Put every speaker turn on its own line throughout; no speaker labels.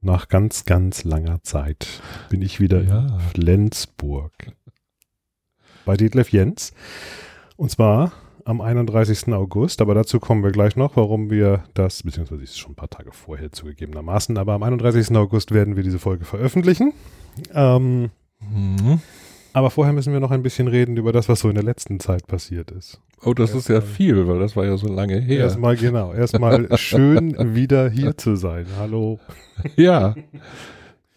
Nach ganz, ganz langer Zeit bin ich wieder
Ja.
in Flensburg. Bei Detlef Jens. Und zwar am 31. August, aber dazu kommen wir gleich noch, warum wir das, beziehungsweise ist schon ein paar Tage vorher zugegebenermaßen, aber am 31. August werden wir diese Folge veröffentlichen. Ähm,
Mhm.
aber vorher müssen wir noch ein bisschen reden über das, was so in der letzten Zeit passiert ist.
Oh, das ist ja viel, weil das war ja so lange her.
Erstmal genau, erstmal schön wieder hier zu sein. Hallo.
Ja.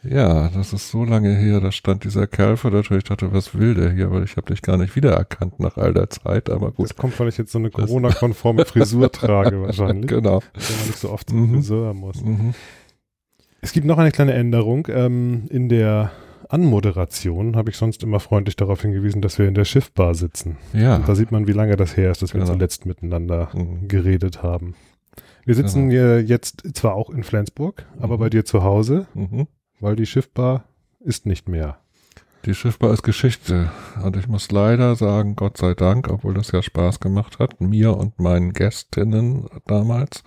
Ja, das ist so lange her. Da stand dieser Kerl vor der Tür. Ich dachte, was will der hier? Weil ich habe dich gar nicht wiedererkannt nach all der Zeit. Aber gut.
Das kommt, weil ich jetzt so eine Corona-konforme Frisur trage wahrscheinlich.
Genau.
Wenn man nicht so oft zum
Mhm.
Friseur muss.
Mhm.
Es gibt noch eine kleine Änderung. Ähm, in der Anmoderation habe ich sonst immer freundlich darauf hingewiesen, dass wir in der Schiffbar sitzen.
Ja.
Und da sieht man, wie lange das her ist, dass wir
Genau.
zuletzt miteinander
Mhm.
geredet haben. Wir sitzen
Genau.
hier jetzt zwar auch in Flensburg, aber
Mhm.
bei dir zu Hause,
Mhm.
weil die Schiffbar ist nicht mehr.
Die Schiffbar ist Geschichte. Und ich muss leider sagen, Gott sei Dank, obwohl das ja Spaß gemacht hat, mir und meinen Gästinnen damals.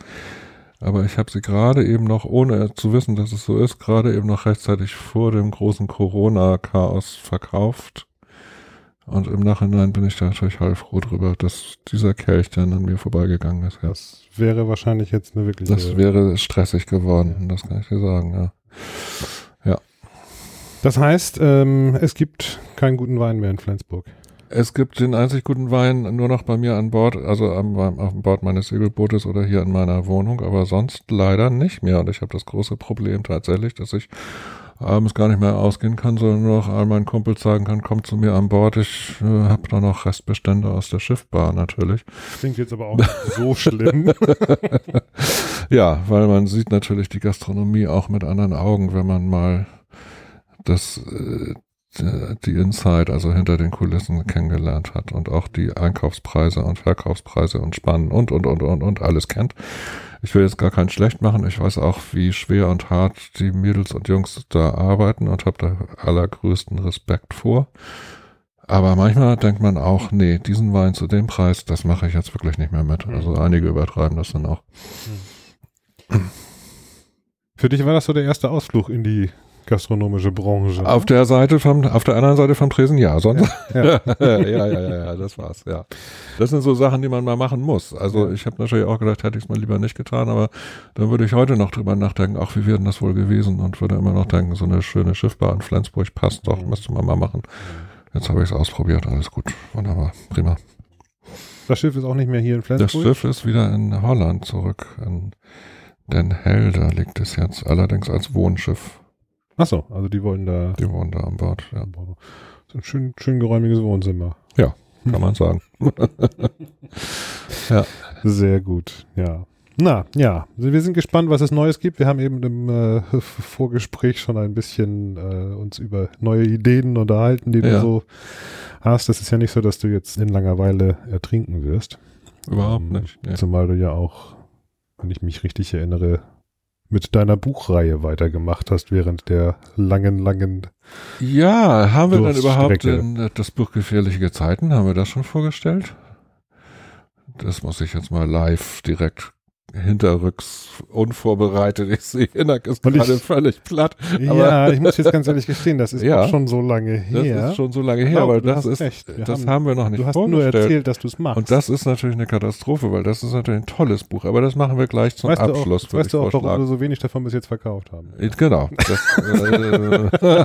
Aber ich habe sie gerade eben noch, ohne zu wissen, dass es so ist, gerade eben noch rechtzeitig vor dem großen Corona-Chaos verkauft. Und im Nachhinein bin ich da natürlich heilfroh drüber, dass dieser Kelch dann an mir vorbeigegangen ist. Ja.
Das wäre wahrscheinlich jetzt eine wirkliche...
Das wäre stressig geworden, das kann ich dir sagen, ja.
Das heißt, ähm, es gibt keinen guten Wein mehr in Flensburg.
Es gibt den einzig guten Wein nur noch bei mir an Bord, also am, auf Bord meines Segelbootes oder hier in meiner Wohnung, aber sonst leider nicht mehr. Und ich habe das große Problem tatsächlich, dass ich abends gar nicht mehr ausgehen kann, sondern nur noch all meinen Kumpels sagen kann, kommt zu mir an Bord. Ich äh, habe da noch Restbestände aus der Schiffbar natürlich.
Klingt jetzt aber auch nicht so schlimm.
Ja, weil man sieht natürlich die Gastronomie auch mit anderen Augen, wenn man mal das äh, die Inside, also hinter den Kulissen kennengelernt hat und auch die Einkaufspreise und Verkaufspreise und Spannen und und und und und alles kennt. Ich will jetzt gar keinen schlecht machen. Ich weiß auch, wie schwer und hart die Mädels und Jungs da arbeiten und habe da allergrößten Respekt vor. Aber manchmal denkt man auch, nee, diesen Wein zu dem Preis, das mache ich jetzt wirklich nicht mehr mit. Also einige übertreiben das dann auch.
Für dich war das so der erste Ausflug in die gastronomische Branche.
Auf der Seite vom, auf der anderen Seite vom Tresen, ja, sonst.
Ja.
Ja, ja, ja, ja, das war's, ja. Das sind so Sachen, die man mal machen muss. Also ich habe natürlich auch gedacht, hätte ich es mal lieber nicht getan, aber dann würde ich heute noch drüber nachdenken, ach, wie wäre denn das wohl gewesen? Und würde immer noch denken, so eine schöne Schiffbar in Flensburg passt doch,
Mhm.
müsste man mal machen. Jetzt habe ich es ausprobiert, alles gut, wunderbar, prima.
Das Schiff ist auch nicht mehr hier in
Das
Flensburg.
Schiff ist wieder in Holland zurück, in Den Helder liegt es jetzt, allerdings als Wohnschiff.
Achso, also die wollen da.
Die wohnen da an Bord, ja.
So ein schön, schön geräumiges Wohnzimmer.
kann man sagen.
Sehr gut, ja. Na, ja, wir sind gespannt, was es Neues gibt. Wir haben eben im äh, Vorgespräch schon ein bisschen äh, uns über neue Ideen unterhalten, die du
Ja.
so hast. Das ist ja nicht so, dass du jetzt in Langeweile ertrinken wirst.
Überhaupt
Ähm,
nicht. Nee.
Zumal du ja auch, wenn ich mich richtig erinnere, mit deiner Buchreihe weitergemacht hast während der langen, langen.
Ja, haben wir dann überhaupt in, das Buch Gefährliche Zeiten, haben wir das schon vorgestellt? Das muss ich jetzt mal live direkt hinterrücks unvorbereitet. Ich sehe, Hinak ist
Und ich-
gerade völlig platt.
ja, ich muss jetzt ganz ehrlich gestehen, das ist
Ja.
schon so lange
Das
her.
ist schon so lange her,
du
das ist, das
haben-
haben, wir noch nicht
du hast nur erzählt, dass du es machst.
Und das ist natürlich eine Katastrophe, weil das ist natürlich ein tolles Buch. Aber das machen wir gleich zum
weißt
Abschluss,
du auch, weißt
ich
du auch, warum wir so wenig davon bis jetzt verkauft haben.
Genau. Das äh,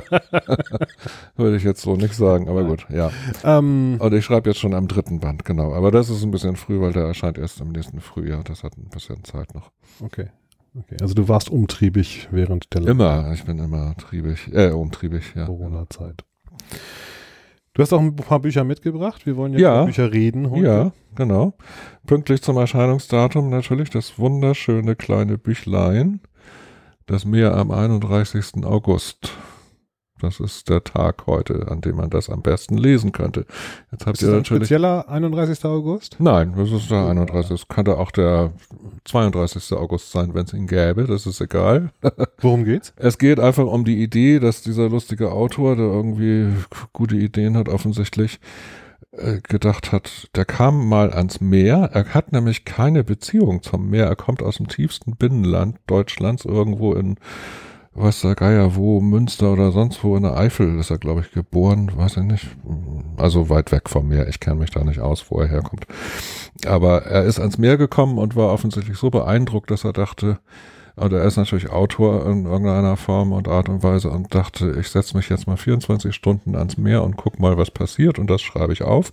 würde ich jetzt so nicht sagen, aber gut, ja.
Ähm,
Und ich schreibe jetzt schon am dritten Band, genau. Aber das ist ein bisschen früh, weil der erscheint erst im nächsten Frühjahr. Das hat ein bisschen Zeit noch.
okay. okay. Also du warst umtriebig während der
Immer, ich bin immer triebig, äh, umtriebig, ja.
Corona-Zeit. Du hast auch ein paar Bücher mitgebracht. Wir wollen jetzt
Ja.
über Bücher reden heute.
Ja, genau. Pünktlich zum Erscheinungsdatum natürlich das wunderschöne kleine Büchlein. Das Meer am 31. August. Das ist der Tag heute, an dem man das am besten lesen könnte. Jetzt habt
Ist
ihr
das
natürlich.
spezieller 31. August?
Nein, das ist der 31. Es könnte auch der 32. August sein, wenn es ihn gäbe. Das ist egal.
Worum geht's?
Es geht einfach um die Idee, dass dieser lustige Autor, der irgendwie gute Ideen hat, offensichtlich äh, gedacht hat, der kam mal ans Meer. Er hat nämlich keine Beziehung zum Meer. Er kommt aus dem tiefsten Binnenland Deutschlands, irgendwo in weiß der Geier wo, Münster oder sonst wo in der Eifel ist er, glaube ich, geboren, weiß ich nicht. Also weit weg vom Meer. Ich kenne mich da nicht aus, wo er herkommt. Aber er ist ans Meer gekommen und war offensichtlich so beeindruckt, dass er dachte, oder er ist natürlich Autor in irgendeiner Form und Art und Weise und dachte, ich setze mich jetzt mal 24 Stunden ans Meer und guck mal, was passiert und das schreibe ich auf.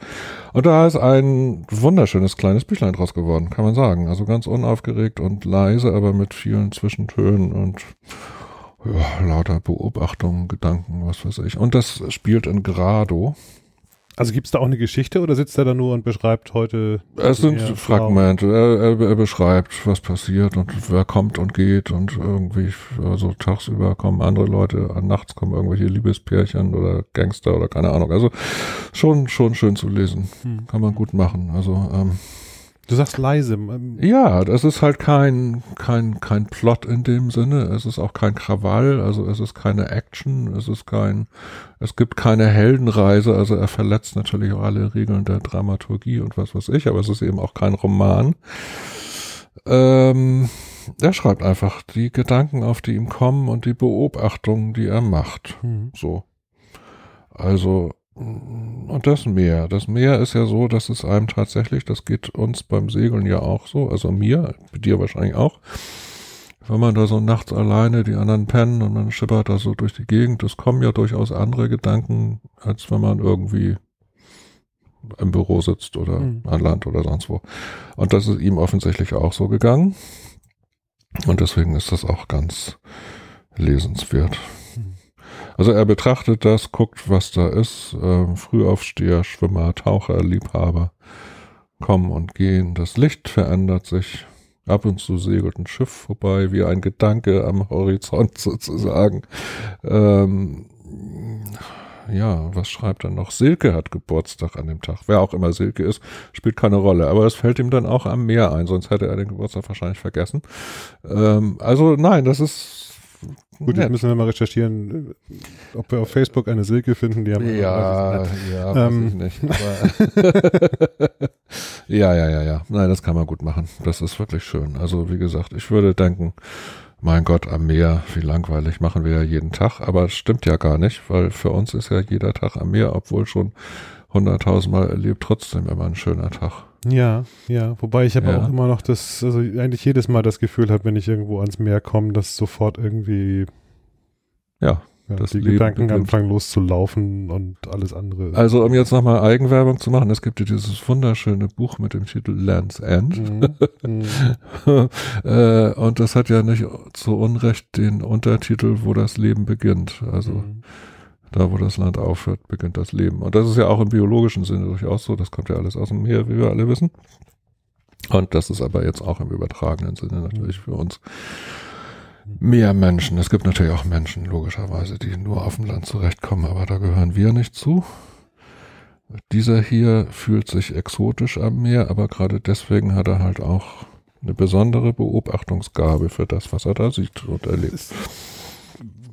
Und da ist ein wunderschönes kleines Büchlein draus geworden, kann man sagen. Also ganz unaufgeregt und leise, aber mit vielen Zwischentönen und ja, lauter Beobachtungen, Gedanken, was weiß ich. Und das spielt in Grado.
Also gibt es da auch eine Geschichte oder sitzt er da nur und beschreibt heute?
Es sind Fragmente. Er, er, er, beschreibt, was passiert und wer kommt und geht und irgendwie, also tagsüber kommen andere Leute, nachts kommen irgendwelche Liebespärchen oder Gangster oder keine Ahnung. Also schon, schon schön zu lesen. Hm. Kann man gut machen. Also, ähm,
Du sagst leise. Ähm,
ja, das ist halt kein, kein, kein Plot in dem Sinne. Es ist auch kein Krawall, also es ist keine Action, es ist kein, es gibt keine Heldenreise, also er verletzt natürlich auch alle Regeln der Dramaturgie und was weiß ich, aber es ist eben auch kein Roman. Ähm, er schreibt einfach die Gedanken, auf die ihm kommen und die Beobachtungen, die er macht. Mhm. So. Also und das Meer. Das Meer ist ja so, dass es einem tatsächlich, das geht uns beim Segeln ja auch so, also mir, dir wahrscheinlich auch, wenn man da so nachts alleine, die anderen pennen und man schippert da so durch die Gegend, es kommen ja durchaus andere Gedanken, als wenn man irgendwie im Büro sitzt oder mhm. an Land oder sonst wo. Und das ist ihm offensichtlich auch so gegangen. Und deswegen ist das auch ganz lesenswert. Also er betrachtet das, guckt, was da ist. Äh, Frühaufsteher, Schwimmer, Taucher, Liebhaber kommen und gehen. Das Licht verändert sich. Ab und zu segelt ein Schiff vorbei, wie ein Gedanke am Horizont sozusagen. Ähm, ja, was schreibt er noch? Silke hat Geburtstag an dem Tag. Wer auch immer Silke ist, spielt keine Rolle. Aber es fällt ihm dann auch am Meer ein, sonst hätte er den Geburtstag wahrscheinlich vergessen. Ähm, also nein, das ist
Gut, jetzt müssen wir mal recherchieren, ob wir auf Facebook eine Silke finden, die haben
Ja, ja, ähm. weiß ich nicht. ja, ja, ja, ja. Nein, das kann man gut machen. Das ist wirklich schön. Also, wie gesagt, ich würde denken, mein Gott, am Meer, wie langweilig, machen wir ja jeden Tag. Aber es stimmt ja gar nicht, weil für uns ist ja jeder Tag am Meer, obwohl schon hunderttausendmal erlebt, trotzdem immer ein schöner Tag.
Ja, ja. Wobei ich aber ja. auch immer noch das, also eigentlich jedes Mal das Gefühl habe, wenn ich irgendwo ans Meer komme, dass sofort irgendwie
ja,
ja die Leben Gedanken beginnt. anfangen loszulaufen und alles andere.
Also um jetzt nochmal Eigenwerbung zu machen, es gibt ja dieses wunderschöne Buch mit dem Titel Land's End. Mhm. mhm. äh, und das hat ja nicht zu Unrecht den Untertitel, wo das Leben beginnt. Also mhm. Da, wo das Land aufhört, beginnt das Leben. Und das ist ja auch im biologischen Sinne durchaus so. Das kommt ja alles aus dem Meer, wie wir alle wissen. Und das ist aber jetzt auch im übertragenen Sinne natürlich für uns mehr Menschen. Es gibt natürlich auch Menschen, logischerweise, die nur auf dem Land zurechtkommen, aber da gehören wir nicht zu. Dieser hier fühlt sich exotisch am Meer, aber gerade deswegen hat er halt auch eine besondere Beobachtungsgabe für das, was er da sieht und erlebt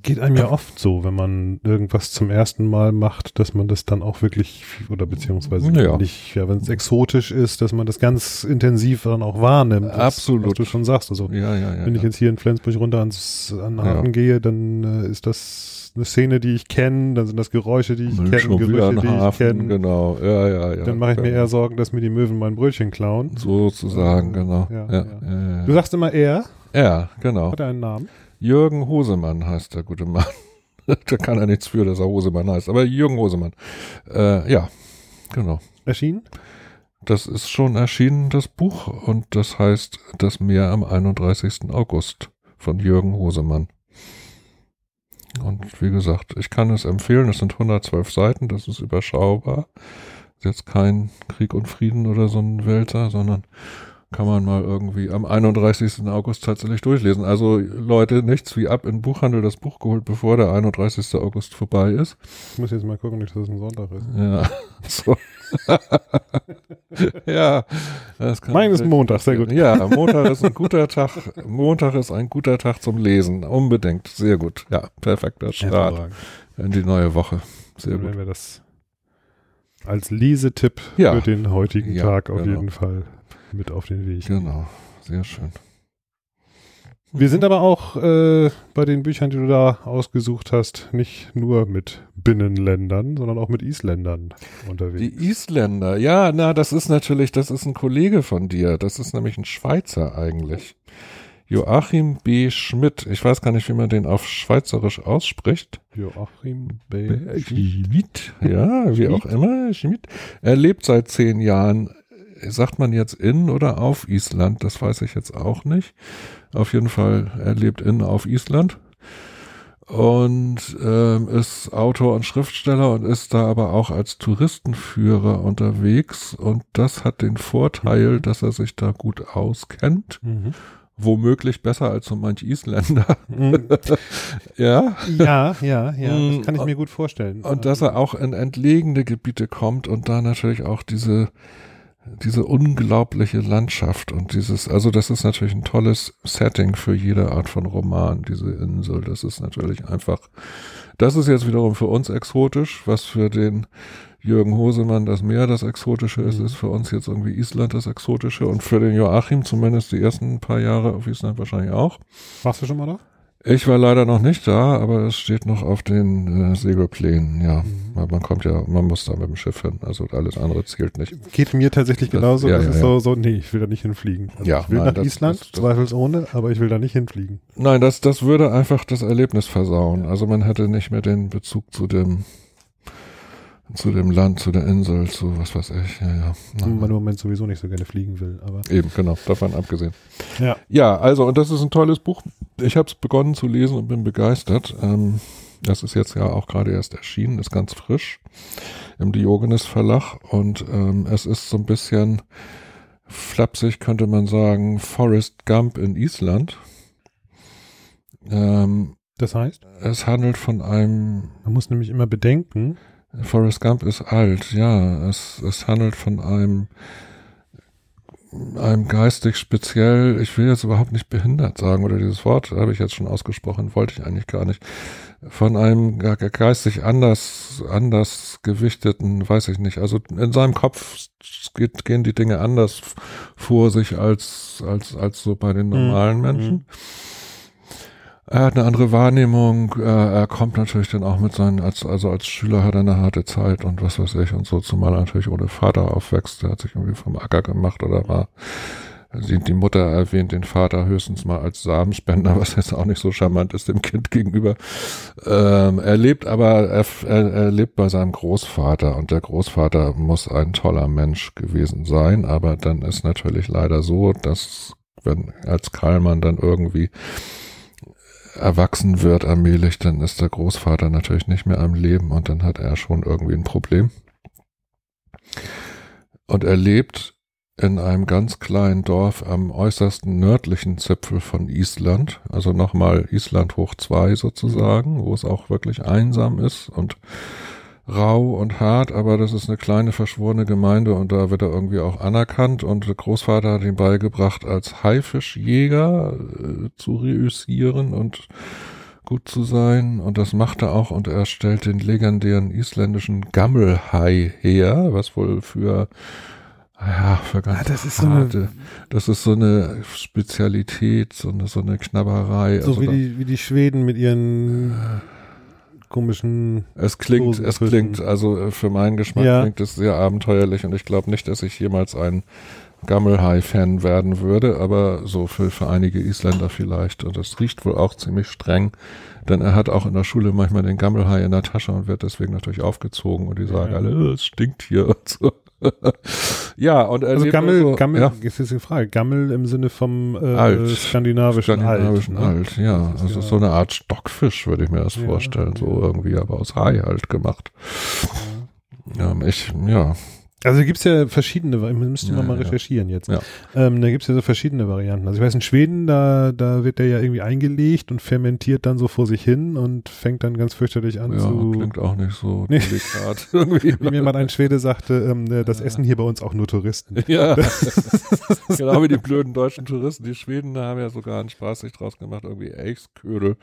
geht einem ja oft so, wenn man irgendwas zum ersten Mal macht, dass man das dann auch wirklich, oder beziehungsweise ja. nicht, ja, wenn es exotisch ist, dass man das ganz intensiv dann auch wahrnimmt. Das,
Absolut.
Was du schon sagst. Also,
ja, ja, ja,
wenn ich jetzt hier in Flensburg runter ans, an Hafen gehe, dann äh, ist das eine Szene, die ich kenne, dann sind das Geräusche, die ich kenne, Gerüche, die ich kenne.
Genau, ja, ja, ja.
Dann mache ich mir eher Sorgen, dass mir die Möwen mein Brötchen klauen.
Sozusagen, genau.
Ja, ja, Du sagst immer er?
Ja, genau.
Hat er einen Namen?
Jürgen Hosemann heißt der gute Mann. da kann er nichts für, dass er Hosemann heißt. Aber Jürgen Hosemann. Äh, ja, genau.
Erschienen?
Das ist schon erschienen, das Buch. Und das heißt Das Meer am 31. August von Jürgen Hosemann. Und wie gesagt, ich kann es empfehlen. Es sind 112 Seiten, das ist überschaubar. Jetzt kein Krieg und Frieden oder so ein Wälzer, sondern kann man mal irgendwie am 31. August tatsächlich durchlesen. Also Leute, nichts wie ab in Buchhandel das Buch geholt, bevor der 31. August vorbei ist.
Ich muss jetzt mal gucken, nicht, dass es ein Sonntag ist.
Ja, so. ja,
das kann Mein ist Montag, sehr gut.
Ja, Montag ist ein guter Tag. Montag ist ein guter Tag zum Lesen. Unbedingt. Sehr gut. Ja, perfekter Start in die neue Woche. Sehr gut.
Wenn wir das als Lesetipp ja. für den heutigen ja, Tag auf genau. jeden Fall mit auf den Weg.
Genau, sehr schön.
Wir sind aber auch äh, bei den Büchern, die du da ausgesucht hast, nicht nur mit Binnenländern, sondern auch mit Isländern unterwegs.
Die Isländer, ja, na, das ist natürlich, das ist ein Kollege von dir. Das ist nämlich ein Schweizer eigentlich. Joachim B. Schmidt. Ich weiß gar nicht, wie man den auf Schweizerisch ausspricht.
Joachim
B.
B.
Schmidt. Ja, wie auch immer. Schmidt. Er lebt seit zehn Jahren. Sagt man jetzt in oder auf Island? Das weiß ich jetzt auch nicht. Auf jeden Fall, er lebt in auf Island und ähm, ist Autor und Schriftsteller und ist da aber auch als Touristenführer unterwegs und das hat den Vorteil, dass er sich da gut auskennt.
Mhm.
Womöglich besser als so manch Isländer.
Mhm.
ja.
Ja, ja, ja. Das kann ich mir gut vorstellen.
Und dass er auch in entlegene Gebiete kommt und da natürlich auch diese, diese unglaubliche Landschaft und dieses, also das ist natürlich ein tolles Setting für jede Art von Roman, diese Insel. Das ist natürlich einfach, das ist jetzt wiederum für uns exotisch, was für den Jürgen Hosemann das Meer das Exotische ist,
Mhm.
ist für uns jetzt irgendwie Island das Exotische und für den Joachim zumindest die ersten paar Jahre auf Island wahrscheinlich auch.
Warst du schon mal da?
Ich war leider noch nicht da, aber es steht noch auf den äh, Segelplänen, ja.
Mhm.
Man kommt ja, man muss da mit dem Schiff hin, also alles andere zählt nicht.
Geht mir tatsächlich
Das-
genauso.
ja,
das
ja,
ist
ja.
so, so, nee, ich will da nicht hinfliegen. Also
Ja,
ich will
nein,
nach
das-
Island,
das- das-
zweifelsohne, aber ich will da nicht hinfliegen.
Nein, das, das würde einfach das Erlebnis versauen. Also man hätte nicht mehr den Bezug zu dem, zu dem Land, zu der Insel, zu was weiß ich, ja, ja.
Man im Moment sowieso nicht so gerne fliegen will, aber.
Eben, genau, davon abgesehen.
Ja.
Ja, also, und das ist ein tolles Buch. Ich habe es begonnen zu lesen und bin begeistert. Ähm, das ist jetzt ja auch gerade erst erschienen, ist ganz frisch im Diogenes Verlag und ähm, es ist so ein bisschen flapsig, könnte man sagen, Forrest Gump in Island. Ähm,
Das heißt,
es handelt von einem
man muss nämlich immer bedenken,
Forrest Gump ist alt, ja. Es, es handelt von einem, einem geistig speziell, ich will jetzt überhaupt nicht behindert sagen, oder dieses Wort habe ich jetzt schon ausgesprochen, wollte ich eigentlich gar nicht. Von einem ge- ge- geistig anders, anders gewichteten, weiß ich nicht. Also in seinem Kopf geht, gehen die Dinge anders vor sich als, als, als so bei den normalen Menschen. Er hat eine andere Wahrnehmung, er kommt natürlich dann auch mit seinen, als, also als Schüler hat er eine harte Zeit und was weiß ich und so, zumal er natürlich ohne Vater aufwächst, der hat sich irgendwie vom Acker gemacht oder war, die, die Mutter erwähnt den Vater höchstens mal als Samenspender, was jetzt auch nicht so charmant ist dem Kind gegenüber. Ähm, er lebt aber, er, er, er lebt bei seinem Großvater und der Großvater muss ein toller Mensch gewesen sein, aber dann ist natürlich leider so, dass wenn als Karlmann dann irgendwie erwachsen wird allmählich, dann ist der Großvater natürlich nicht mehr am Leben und dann hat er schon irgendwie ein Problem. Und er lebt in einem ganz kleinen Dorf am äußersten nördlichen Zipfel von Island, also nochmal Island hoch zwei sozusagen, wo es auch wirklich einsam ist und rau und hart, aber das ist eine kleine verschworene Gemeinde und da wird er irgendwie auch anerkannt und der Großvater hat ihm beigebracht, als Haifischjäger äh, zu reüssieren und gut zu sein und das macht er auch und er stellt den legendären isländischen Gammelhai her, was wohl für ja, für ganz
Ah, das ist so eine-
das ist so eine Spezialität, so eine, so eine Knabberei.
so
also
wie
da-
die, wie die Schweden mit ihren komischen.
Es klingt, es
Dosenfrischen.
klingt, also äh, für meinen Geschmack
Ja.
klingt es sehr abenteuerlich und ich glaube nicht, dass ich jemals ein Gammelhai-Fan werden würde, aber so für, für einige Isländer vielleicht. Und das riecht wohl auch ziemlich streng, denn er hat auch in der Schule manchmal den Gammelhai in der Tasche und wird deswegen natürlich aufgezogen und die sagen
Ja.
alle, "Äh, es stinkt hier und so. Ja, und er
Also Gammel,
so,
Gammel,
ja,
jetzt ist die Frage, Gammel im Sinne vom äh,
Alt.
skandinavischen,
skandinavischen
Alt. ne?
Alt, ja.
Das ist
Also
ja-
so eine Art Stockfisch, würde ich mir das
Ja,
vorstellen, so irgendwie, aber aus Hai halt gemacht. Ja, ich, ja,
Also gibt's ja verschiedene, wir müssten
Ja,
mal
ja.
recherchieren jetzt.
Ja.
Ähm, da gibt's ja so verschiedene Varianten. Also ich weiß, in Schweden, da, da wird der ja irgendwie eingelegt und fermentiert dann so vor sich hin und fängt dann ganz fürchterlich an
ja
zu.
klingt auch nicht so
Nee.
delikat irgendwie.
Wie mir mal ein Schwede sagte, ähm, äh, das essen hier bei uns auch nur Touristen.
Ja, genau wie die blöden deutschen Touristen. Die Schweden haben ja sogar einen Spaß sich draus gemacht, irgendwie Elchsködel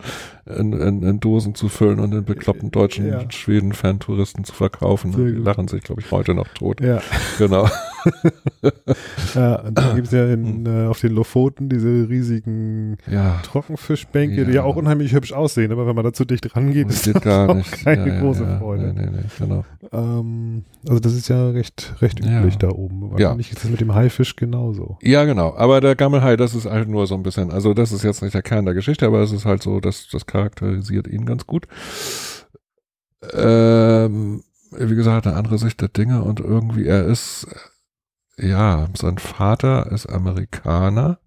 in, in, in Dosen zu füllen und den bekloppten deutschen
Ja.
Schweden-Fan-Touristen zu verkaufen. Die lachen sich, glaube ich, heute noch tot.
Ja.
Genau.
ja, und da gibt es ja in, äh, auf den Lofoten diese riesigen
Ja.
Trockenfischbänke, die ja
Ja.
auch unheimlich hübsch aussehen, aber wenn man da zu dicht rangeht,
Das
ist das
gar
auch
nicht.
keine
ja, ja,
große
ja.
Freude.
Nee, nee, nee, genau.
Ähm, also das ist ja recht, recht
Ja.
üblich da oben. Wahrscheinlich ist das mit dem Haifisch genauso.
Ja, genau. Aber der Gammelhai, das ist halt nur so ein bisschen, also das ist jetzt nicht der Kern der Geschichte, aber es ist halt so, dass das charakterisiert ihn ganz gut. Ähm, wie gesagt, eine andere Sicht der Dinge und irgendwie, er ist, ja, sein Vater ist Amerikaner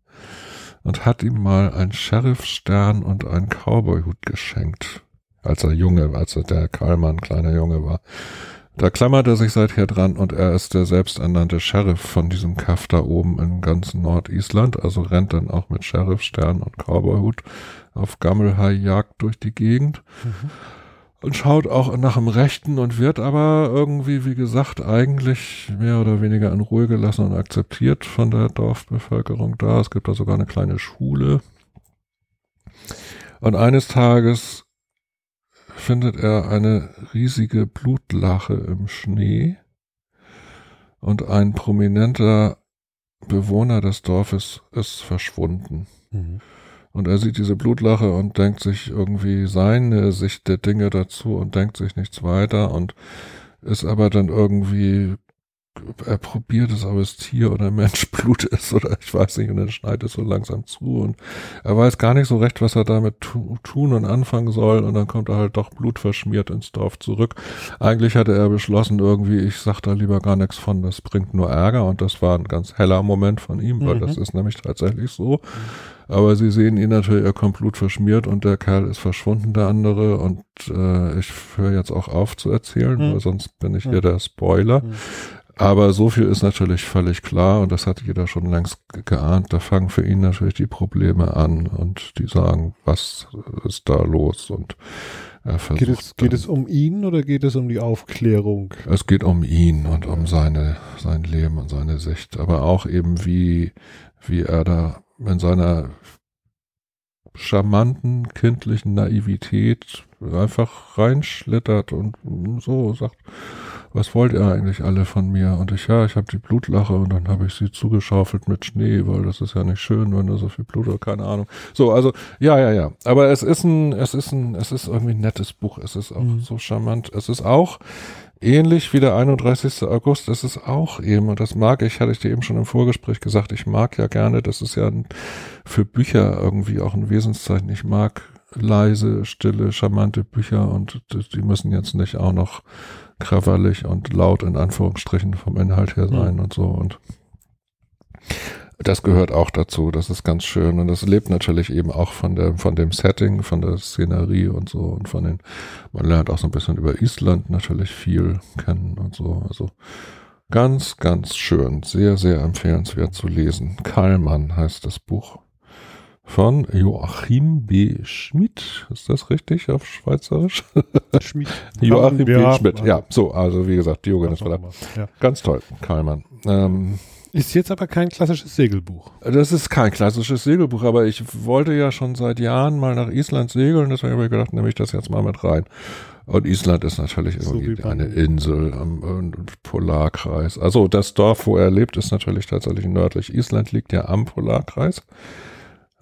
und hat ihm mal einen Sheriffstern und einen Cowboyhut geschenkt, als er Junge, als er der Karlmann kleiner Junge war. Da klammert er sich seither dran und er ist der selbsternannte Sheriff von diesem Kaff da oben in ganz Nordisland, also rennt dann auch mit Sheriffstern und Cowboyhut auf Gammelhai-Jagd durch die Gegend und schaut auch nach dem Rechten und wird aber irgendwie, wie gesagt, eigentlich mehr oder weniger in Ruhe gelassen und akzeptiert von der Dorfbevölkerung da. Es gibt da sogar eine kleine Schule. Und eines Tages findet er eine riesige Blutlache im Schnee und ein prominenter Bewohner des Dorfes ist verschwunden.
Mhm.
Und er sieht diese Blutlache und denkt sich irgendwie seine Sicht der Dinge dazu und denkt sich nichts weiter und ist aber dann irgendwie, er probiert es, ob es Tier oder Menschblut ist oder ich weiß nicht und dann schneidet es so langsam zu und er weiß gar nicht so recht, was er damit tu tun und anfangen soll und dann kommt er halt doch blutverschmiert ins Dorf zurück. Eigentlich hatte er beschlossen irgendwie, ich sag da lieber gar nichts von, das bringt nur Ärger und das war ein ganz heller Moment von ihm, weil
Mhm.
das ist nämlich tatsächlich so. Aber sie sehen ihn natürlich, er kommt blutverschmiert und der Kerl ist verschwunden, der andere. Und äh, ich höre jetzt auch auf zu erzählen,
Hm.
weil sonst bin ich
Hm.
hier der Spoiler.
Hm.
Aber so viel ist natürlich völlig klar und das hat jeder schon längst ge- geahnt. Da fangen für ihn natürlich die Probleme an und die sagen, was ist da los? Und er versucht.
Geht, es, geht es um ihn oder geht es um die Aufklärung?
es geht um ihn und um seine, sein Leben und seine Sicht, aber auch eben wie, wie er da in seiner charmanten, kindlichen Naivität einfach reinschlittert und so sagt, was wollt ihr eigentlich alle von mir? Und ich, ja, ich habe die Blutlache und dann habe ich sie zugeschaufelt mit Schnee, weil das ist ja nicht schön, wenn da so viel Blut oder keine Ahnung. So, also, ja, ja, ja. Aber es ist ein, es ist ein, es ist irgendwie ein nettes Buch. Es ist auch
Mhm.
so charmant. Es ist auch ähnlich wie der 31. August. Es ist auch eben, und das mag ich, hatte ich dir eben schon im Vorgespräch gesagt, ich mag ja gerne, das ist ja ein, für Bücher irgendwie auch ein Wesenszeichen. Ich mag leise, stille, charmante Bücher und die müssen jetzt nicht auch noch krawallig und laut in Anführungsstrichen vom Inhalt her sein und so und das gehört auch dazu, das ist ganz schön und das lebt natürlich eben auch von der von dem Setting, von der Szenerie und so und von den man lernt auch so ein bisschen über Island natürlich viel kennen und so, also ganz ganz schön, sehr sehr empfehlenswert zu lesen. Karlmann heißt das Buch von Joachim B. Schmidt. Ist das richtig auf Schweizerisch?
Schmied.
Joachim B.
Ja,
Schmidt. Ja, so, also wie gesagt, Diogenes Verlag.
immer. Ja.
Ganz toll, Karlmann. Ähm,
Ist jetzt aber kein klassisches Segelbuch.
das ist kein klassisches Segelbuch, aber ich wollte ja schon seit Jahren mal nach Island segeln, deswegen habe ich gedacht, nehme ich das jetzt mal mit rein. Und Island ist natürlich
So
irgendwie
wie beim-
eine Insel am am Polarkreis. Also das Dorf, wo er lebt, ist natürlich tatsächlich nördlich. Island liegt ja am Polarkreis,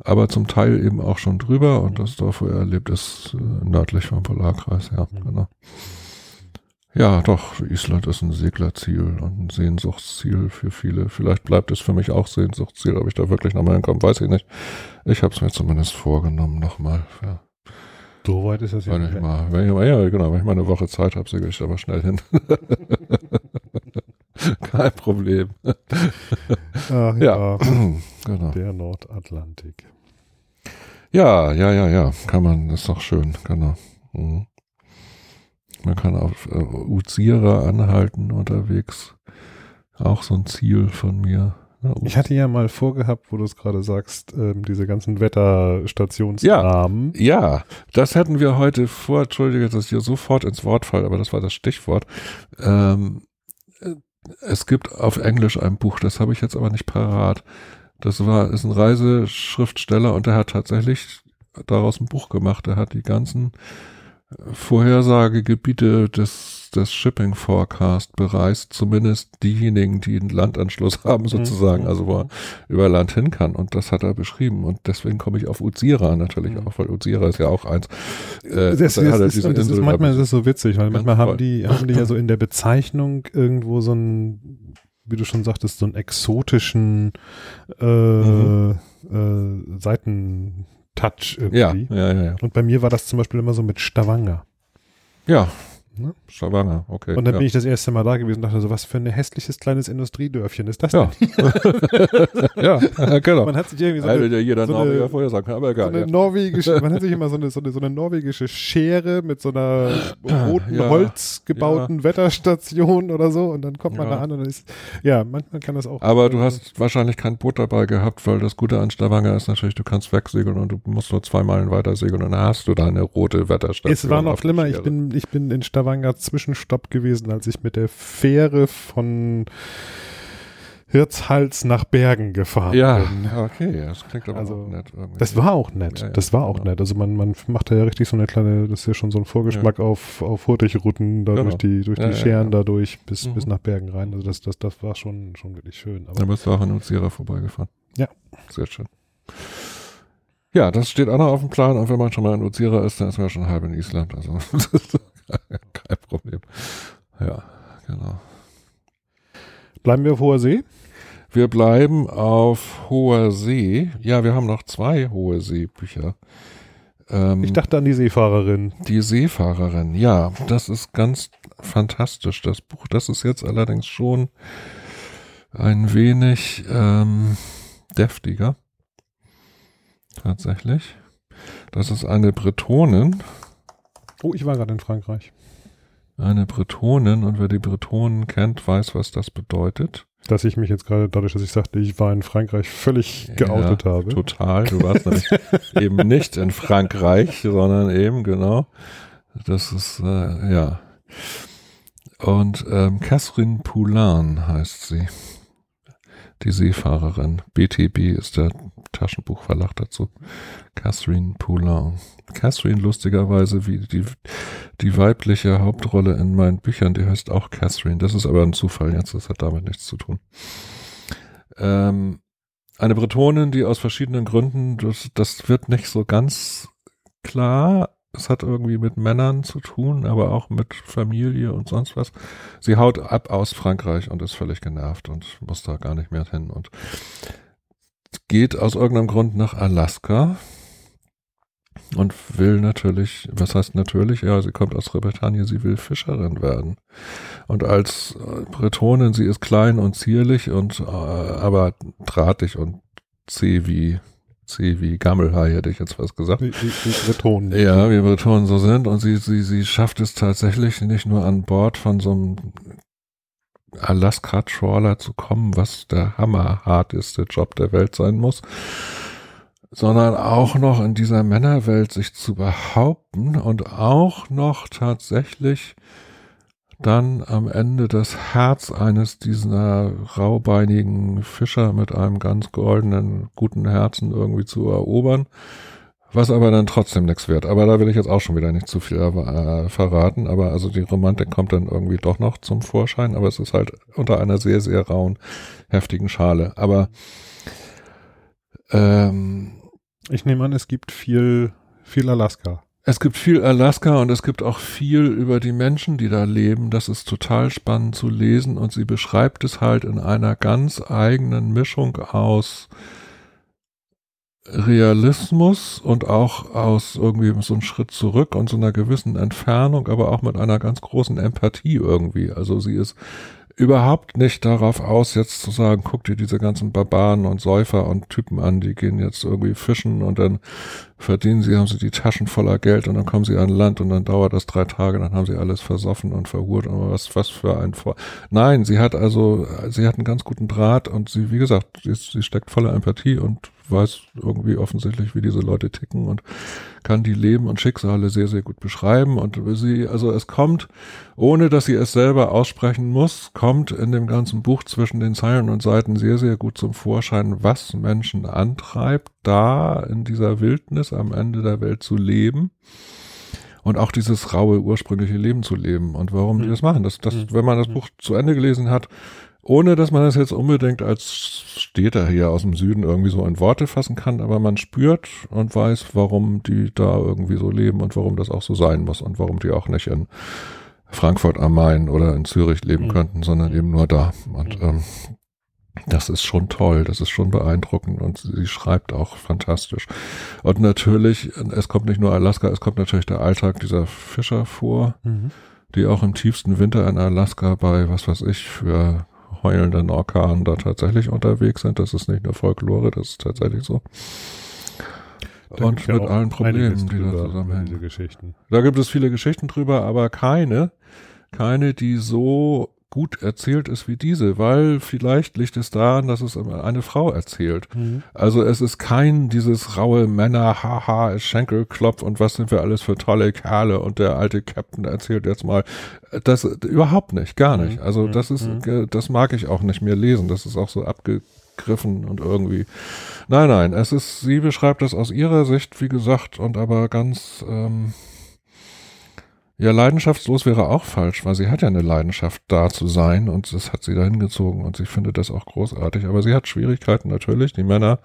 aber zum Teil eben auch schon drüber. Und das Dorf, wo er lebt, ist äh, nördlich vom Polarkreis. Ja,
Mhm.
genau. Ja, doch, Island ist ein Seglerziel und ein Sehnsuchtsziel für viele. Vielleicht bleibt es für mich auch Sehnsuchtsziel, ob ich da wirklich nochmal hinkomme, weiß ich nicht. Ich habe es mir zumindest vorgenommen, nochmal. Ja.
So weit ist das ja
Wenn ich
nicht.
mal, wenn ich mal, ja, genau, wenn ich mal eine Woche Zeit habe, segel ich da mal schnell hin. Kein Problem.
Ach,
Ja,
ja.
genau.
Der Nordatlantik.
Ja, ja, ja, ja, kann man, ist doch schön, genau. Mhm. Man kann auf äh, Uzira anhalten unterwegs. Auch so ein Ziel von mir. Ja,
Ich hatte ja mal vorgehabt, wo du es gerade sagst, ähm, diese ganzen Wetterstationsnamen.
Ja, das hätten wir heute vor, entschuldige, dass ich hier sofort ins Wort falle, aber das war das Stichwort. Ähm, äh, es gibt auf Englisch ein Buch, das habe ich jetzt aber nicht parat. Das war, ist ein Reiseschriftsteller und der hat tatsächlich daraus ein Buch gemacht. Er hat die ganzen äh, Vorhersagegebiete des des Shipping Forecast bereist, zumindest diejenigen, die einen Landanschluss haben sozusagen,
Mhm.
also wo er über Land hin kann. Und das hat er beschrieben. Und deswegen komme ich auf Uzira natürlich
Mhm.
auch, weil Uzira ist ja auch eins. Äh,
Das,
da hat
das, ist, das ist, manchmal ist es so witzig, weil manchmal haben die, haben die ja so in der Bezeichnung irgendwo so einen, wie du schon sagtest, so einen exotischen äh,
Mhm.
äh, Seitentouch
ja,
irgendwie.
ja, ja, ja.
Und bei mir war das zum Beispiel immer so mit Stavanger.
Ja,
Ne?
Stavanger, okay.
Und dann
ja.
bin ich das erste Mal da gewesen und dachte so, was für ein hässliches kleines Industriedörfchen ist das
Ja.
denn?
ja, genau.
Man hat sich irgendwie so eine,
dir jeder
so
Norweger
eine-
vorher sagen aber
so
egal.
eine
ja.
norwegische, man hat sich immer so eine, so eine, so eine norwegische Schere mit so einer roten
Ja,
Holz gebauten Wetterstation oder so und dann kommt man
Ja.
da an und dann ist, ja, manchmal kann das auch.
Aber du hast wahrscheinlich kein Boot dabei gehabt, weil das Gute an Stavanger ist natürlich, du kannst wegsegeln und du musst nur zwei Meilen weiter segeln und dann hast du deine rote Wetterstation.
es war noch schlimmer, ich bin, ich bin in Stavanger Zwischenstopp gewesen, als ich mit der Fähre von Hirtshals nach Bergen gefahren
Ja,
bin.
okay, das klingt aber
Also,
auch nett. Irgendwie.
Das war auch nett.
Ja, ja,
das war auch
genau.
nett. Also man, man macht da ja richtig so eine kleine, das ist ja schon so ein Vorgeschmack auf, auf Hurtigruten, da
Genau.
durch die, durch
Ja,
die
ja,
Scheren
ja.
dadurch bis,
Mhm.
bis nach Bergen rein. Also das, das, das war schon, schon wirklich schön. Aber
Da bist du auch an Uzira vorbeigefahren.
Ja.
Sehr schön. Ja, das steht auch noch auf dem Plan und wenn man schon mal in Uzira ist, dann ist man schon halb in Island. Also das ist kein Problem. Ja, genau.
bleiben wir auf hoher See.
Wir bleiben auf hoher See. Ja, wir haben noch zwei hohe Seebücher. Ähm,
Ich dachte an die Seefahrerin.
die Seefahrerin, ja, das ist ganz fantastisch, das Buch. Das ist jetzt allerdings schon ein wenig ähm, deftiger. Tatsächlich. Das ist eine Bretonin.
Oh, ich war gerade in Frankreich.
Eine Bretonin und wer die Bretonen kennt, weiß, was das bedeutet.
Dass ich mich jetzt gerade, dadurch, dass ich sagte, ich war in Frankreich völlig geoutet
Ja,
habe.
Total. Du warst nämlich eben nicht in Frankreich, sondern eben, genau. Das ist, äh, ja. Und ähm, Catherine Poulain heißt sie. Die Seefahrerin. BTB ist der Taschenbuchverlag dazu. Catherine Poulain. Catherine lustigerweise wie die, die weibliche Hauptrolle in meinen Büchern, die heißt auch Catherine. Das ist aber ein Zufall jetzt, das hat damit nichts zu tun. Ähm, eine Bretonin, die aus verschiedenen Gründen, das, das wird nicht so ganz klar. Es hat irgendwie mit Männern zu tun, aber auch mit Familie und sonst was. Sie haut ab aus Frankreich und ist völlig genervt und muss da gar nicht mehr hin und geht aus irgendeinem Grund nach Alaska und will natürlich, was heißt natürlich, ja, sie kommt aus Bretagne, sie will Fischerin werden. Und als Bretonin, sie ist klein und zierlich und äh, aber drahtig und zäh wie zäh wie Gammelhai, hätte ich jetzt was gesagt.
Die, die, die Bretonen.
Ja, wie Bretonen so sind. Und sie, sie, sie schafft es tatsächlich nicht nur an Bord von so einem Alaska-Trawler zu kommen, was der hammerharteste Job der Welt sein muss, sondern auch noch in dieser Männerwelt sich zu behaupten und auch noch tatsächlich dann am Ende das Herz eines dieser raubeinigen Fischer mit einem ganz goldenen, guten Herzen irgendwie zu erobern, was aber dann trotzdem nichts wird. Aber da will ich jetzt auch schon wieder nicht zu viel äh, verraten, aber also die Romantik kommt dann irgendwie doch noch zum Vorschein, aber es ist halt unter einer sehr, sehr rauen, heftigen Schale. Aber ähm,
Ich nehme an, es gibt viel, viel Alaska.
Es gibt viel Alaska und es gibt auch viel über die Menschen, die da leben. Das ist total spannend zu lesen und sie beschreibt es halt in einer ganz eigenen Mischung aus Realismus und auch aus irgendwie so einem Schritt zurück und so einer gewissen Entfernung, aber auch mit einer ganz großen Empathie irgendwie. Also sie ist überhaupt nicht darauf aus, jetzt zu sagen, guck dir diese ganzen Barbaren und Säufer und Typen an, die gehen jetzt irgendwie fischen und dann verdienen sie, haben sie die Taschen voller Geld und dann kommen sie an Land und dann dauert das drei Tage, dann haben sie alles versoffen und verhurt und was, was für ein Vor. Nein, sie hat also, sie hat einen ganz guten Draht und sie, wie gesagt, sie, sie steckt voller Empathie und weiß irgendwie offensichtlich, wie diese Leute ticken und kann die Leben und Schicksale sehr, sehr gut beschreiben. Und sie, also es kommt, ohne dass sie es selber aussprechen muss, kommt in dem ganzen Buch zwischen den Zeilen und Seiten sehr, sehr gut zum Vorschein, was Menschen antreibt, da in dieser Wildnis am Ende der Welt zu leben. und auch dieses raue ursprüngliche Leben zu leben und warum mhm. die das machen. Das, das, mhm. wenn man das mhm. Buch zu Ende gelesen hat, ohne dass man das jetzt unbedingt als Städter hier aus dem Süden irgendwie so in Worte fassen kann, aber man spürt und weiß, warum die da irgendwie so leben und warum das auch so sein muss und warum die auch nicht in Frankfurt am Main oder in Zürich leben mhm. könnten, sondern eben nur da. Und mhm. ähm, das ist schon toll, das ist schon beeindruckend und sie schreibt auch fantastisch. Und natürlich, es kommt nicht nur Alaska, es kommt natürlich der Alltag dieser Fischer vor, mhm. die auch im tiefsten Winter in Alaska bei, was weiß ich, für heulenden Orkanen da tatsächlich unterwegs sind. Das ist nicht nur Folklore, das ist tatsächlich so. Da und mit allen Problemen, die da zusammenhängen. Da gibt es viele Geschichten drüber, aber keine, keine, die so gut erzählt ist wie diese, weil vielleicht liegt es daran, dass es eine Frau erzählt. Mhm. Also es ist kein dieses raue Männer, haha, Schenkelklopf und was sind wir alles für tolle Kerle und der alte Captain erzählt jetzt mal. Das überhaupt nicht, gar nicht. Mhm. Also das ist, mhm. das mag ich auch nicht mehr lesen. Das ist auch so abgegriffen und irgendwie. Nein, nein, es ist, sie beschreibt das aus ihrer Sicht, wie gesagt, und aber ganz, ähm, ja, leidenschaftslos wäre auch falsch, weil sie hat ja eine Leidenschaft, da zu sein und das hat sie dahin gezogen und ich finde das auch großartig. Aber sie hat Schwierigkeiten natürlich. Die Männer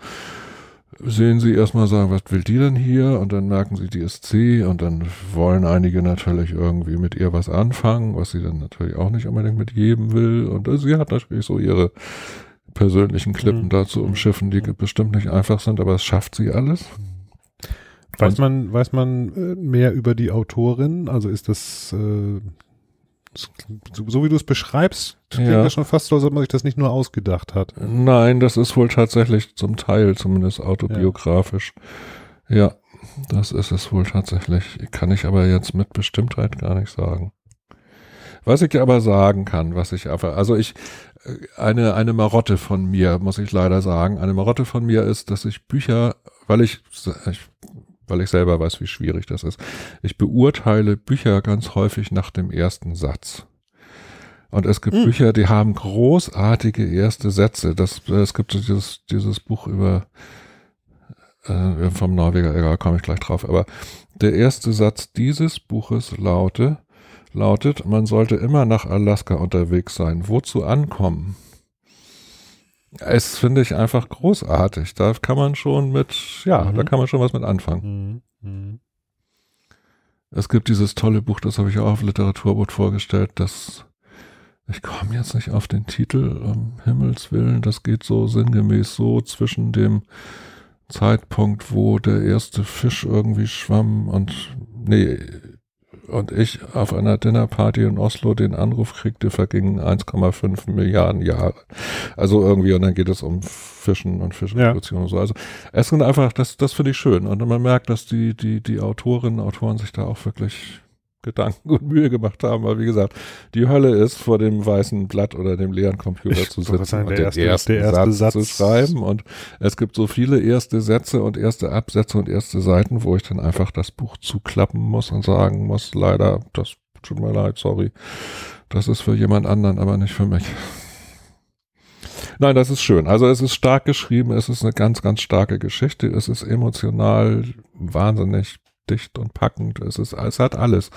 sehen sie erstmal sagen, was will die denn hier? Und dann merken sie, die ist C und dann wollen einige natürlich irgendwie mit ihr was anfangen, was sie dann natürlich auch nicht unbedingt mit jedem will. Und sie hat natürlich so ihre persönlichen Klippen mhm. da zu umschiffen, die bestimmt nicht einfach sind, aber es schafft sie alles.
Weiß man, weiß man äh, mehr über die Autorin? Also ist das, äh, so, wie du es beschreibst, klingt ja. das schon fast so, als ob man sich das nicht nur ausgedacht hat.
Nein, das ist wohl tatsächlich zum Teil zumindest autobiografisch. Ja, ja das ist es wohl tatsächlich. Kann ich aber jetzt mit Bestimmtheit gar nicht sagen. Was ich aber sagen kann, was ich einfach, also ich, äh, eine, eine Marotte von mir, muss ich leider sagen, eine Marotte von mir ist, dass ich Bücher, weil ich, ich weil ich selber weiß, wie schwierig das ist. Ich beurteile Bücher ganz häufig nach dem ersten Satz. Und es gibt mhm. Bücher, die haben großartige erste Sätze. Das, es gibt dieses, dieses Buch über äh, vom Norweger, egal, komme ich gleich drauf. Aber der erste Satz dieses Buches laute, lautet, man sollte immer nach Alaska unterwegs sein. Wozu ankommen? Es finde ich einfach großartig. Da kann man schon mit, ja, mhm. da kann man schon was mit anfangen. Mhm. Mhm. Es gibt dieses tolle Buch, das habe ich auch auf Literaturboot vorgestellt, das, ich komme jetzt nicht auf den Titel, um Himmels Willen, das geht so sinngemäß so zwischen dem Zeitpunkt, wo der erste Fisch irgendwie schwamm und, nee, und ich auf einer Dinnerparty in Oslo den Anruf kriegte, vergingen 1,5 Milliarden Jahre. Also irgendwie, und dann geht es um Fischen und Fischproduktion ja. und so. Also es sind einfach, das, das finde ich schön. Und man merkt, dass die, die, die Autorinnen und Autoren sich da auch wirklich Gedanken und Mühe gemacht haben, weil wie gesagt, die Hölle ist, vor dem weißen Blatt oder dem leeren Computer ich zu sitzen
sagen, und den erste, ersten der erste
Satz, Satz, zu schreiben. Und es gibt so viele erste Sätze und erste Absätze und erste Seiten, wo ich dann einfach das Buch zuklappen muss und sagen muss, leider, das tut mir leid, sorry. Das ist für jemand anderen, aber nicht für mich. Nein, das ist schön. Also es ist stark geschrieben, es ist eine ganz, ganz starke Geschichte, es ist emotional wahnsinnig dicht und packend. Es ist, es hat alles.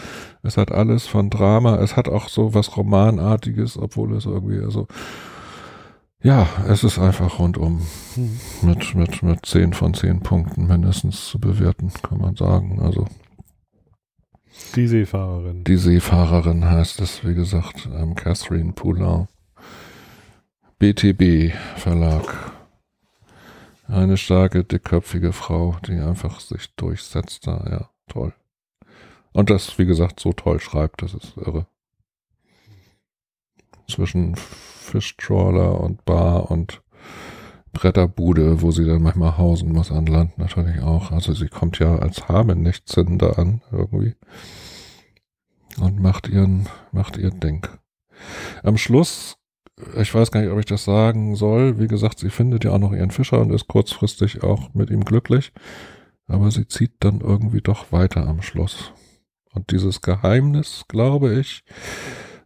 Es hat alles von Drama. Es hat auch so was Romanartiges, obwohl es irgendwie, also, ja, es ist einfach rundum hm. mit, mit, mit zehn von zehn Punkten mindestens zu bewerten, kann man sagen. Also.
Die Seefahrerin.
Die Seefahrerin heißt es, wie gesagt, ähm, Catherine Poulain. BTB Verlag. Eine starke, dickköpfige Frau, die einfach sich durchsetzt da, ja, toll. Und das, wie gesagt, so toll schreibt, das ist irre. Zwischen Fischtrawler und Bar und Bretterbude, wo sie dann manchmal hausen muss an Land natürlich auch. Also sie kommt ja als Harmen-Nichtssinn an, irgendwie. Und macht ihren, macht ihr Ding. Am Schluss ich weiß gar nicht, ob ich das sagen soll. Wie gesagt, sie findet ja auch noch ihren Fischer und ist kurzfristig auch mit ihm glücklich. Aber sie zieht dann irgendwie doch weiter am Schluss. Und dieses Geheimnis, glaube ich,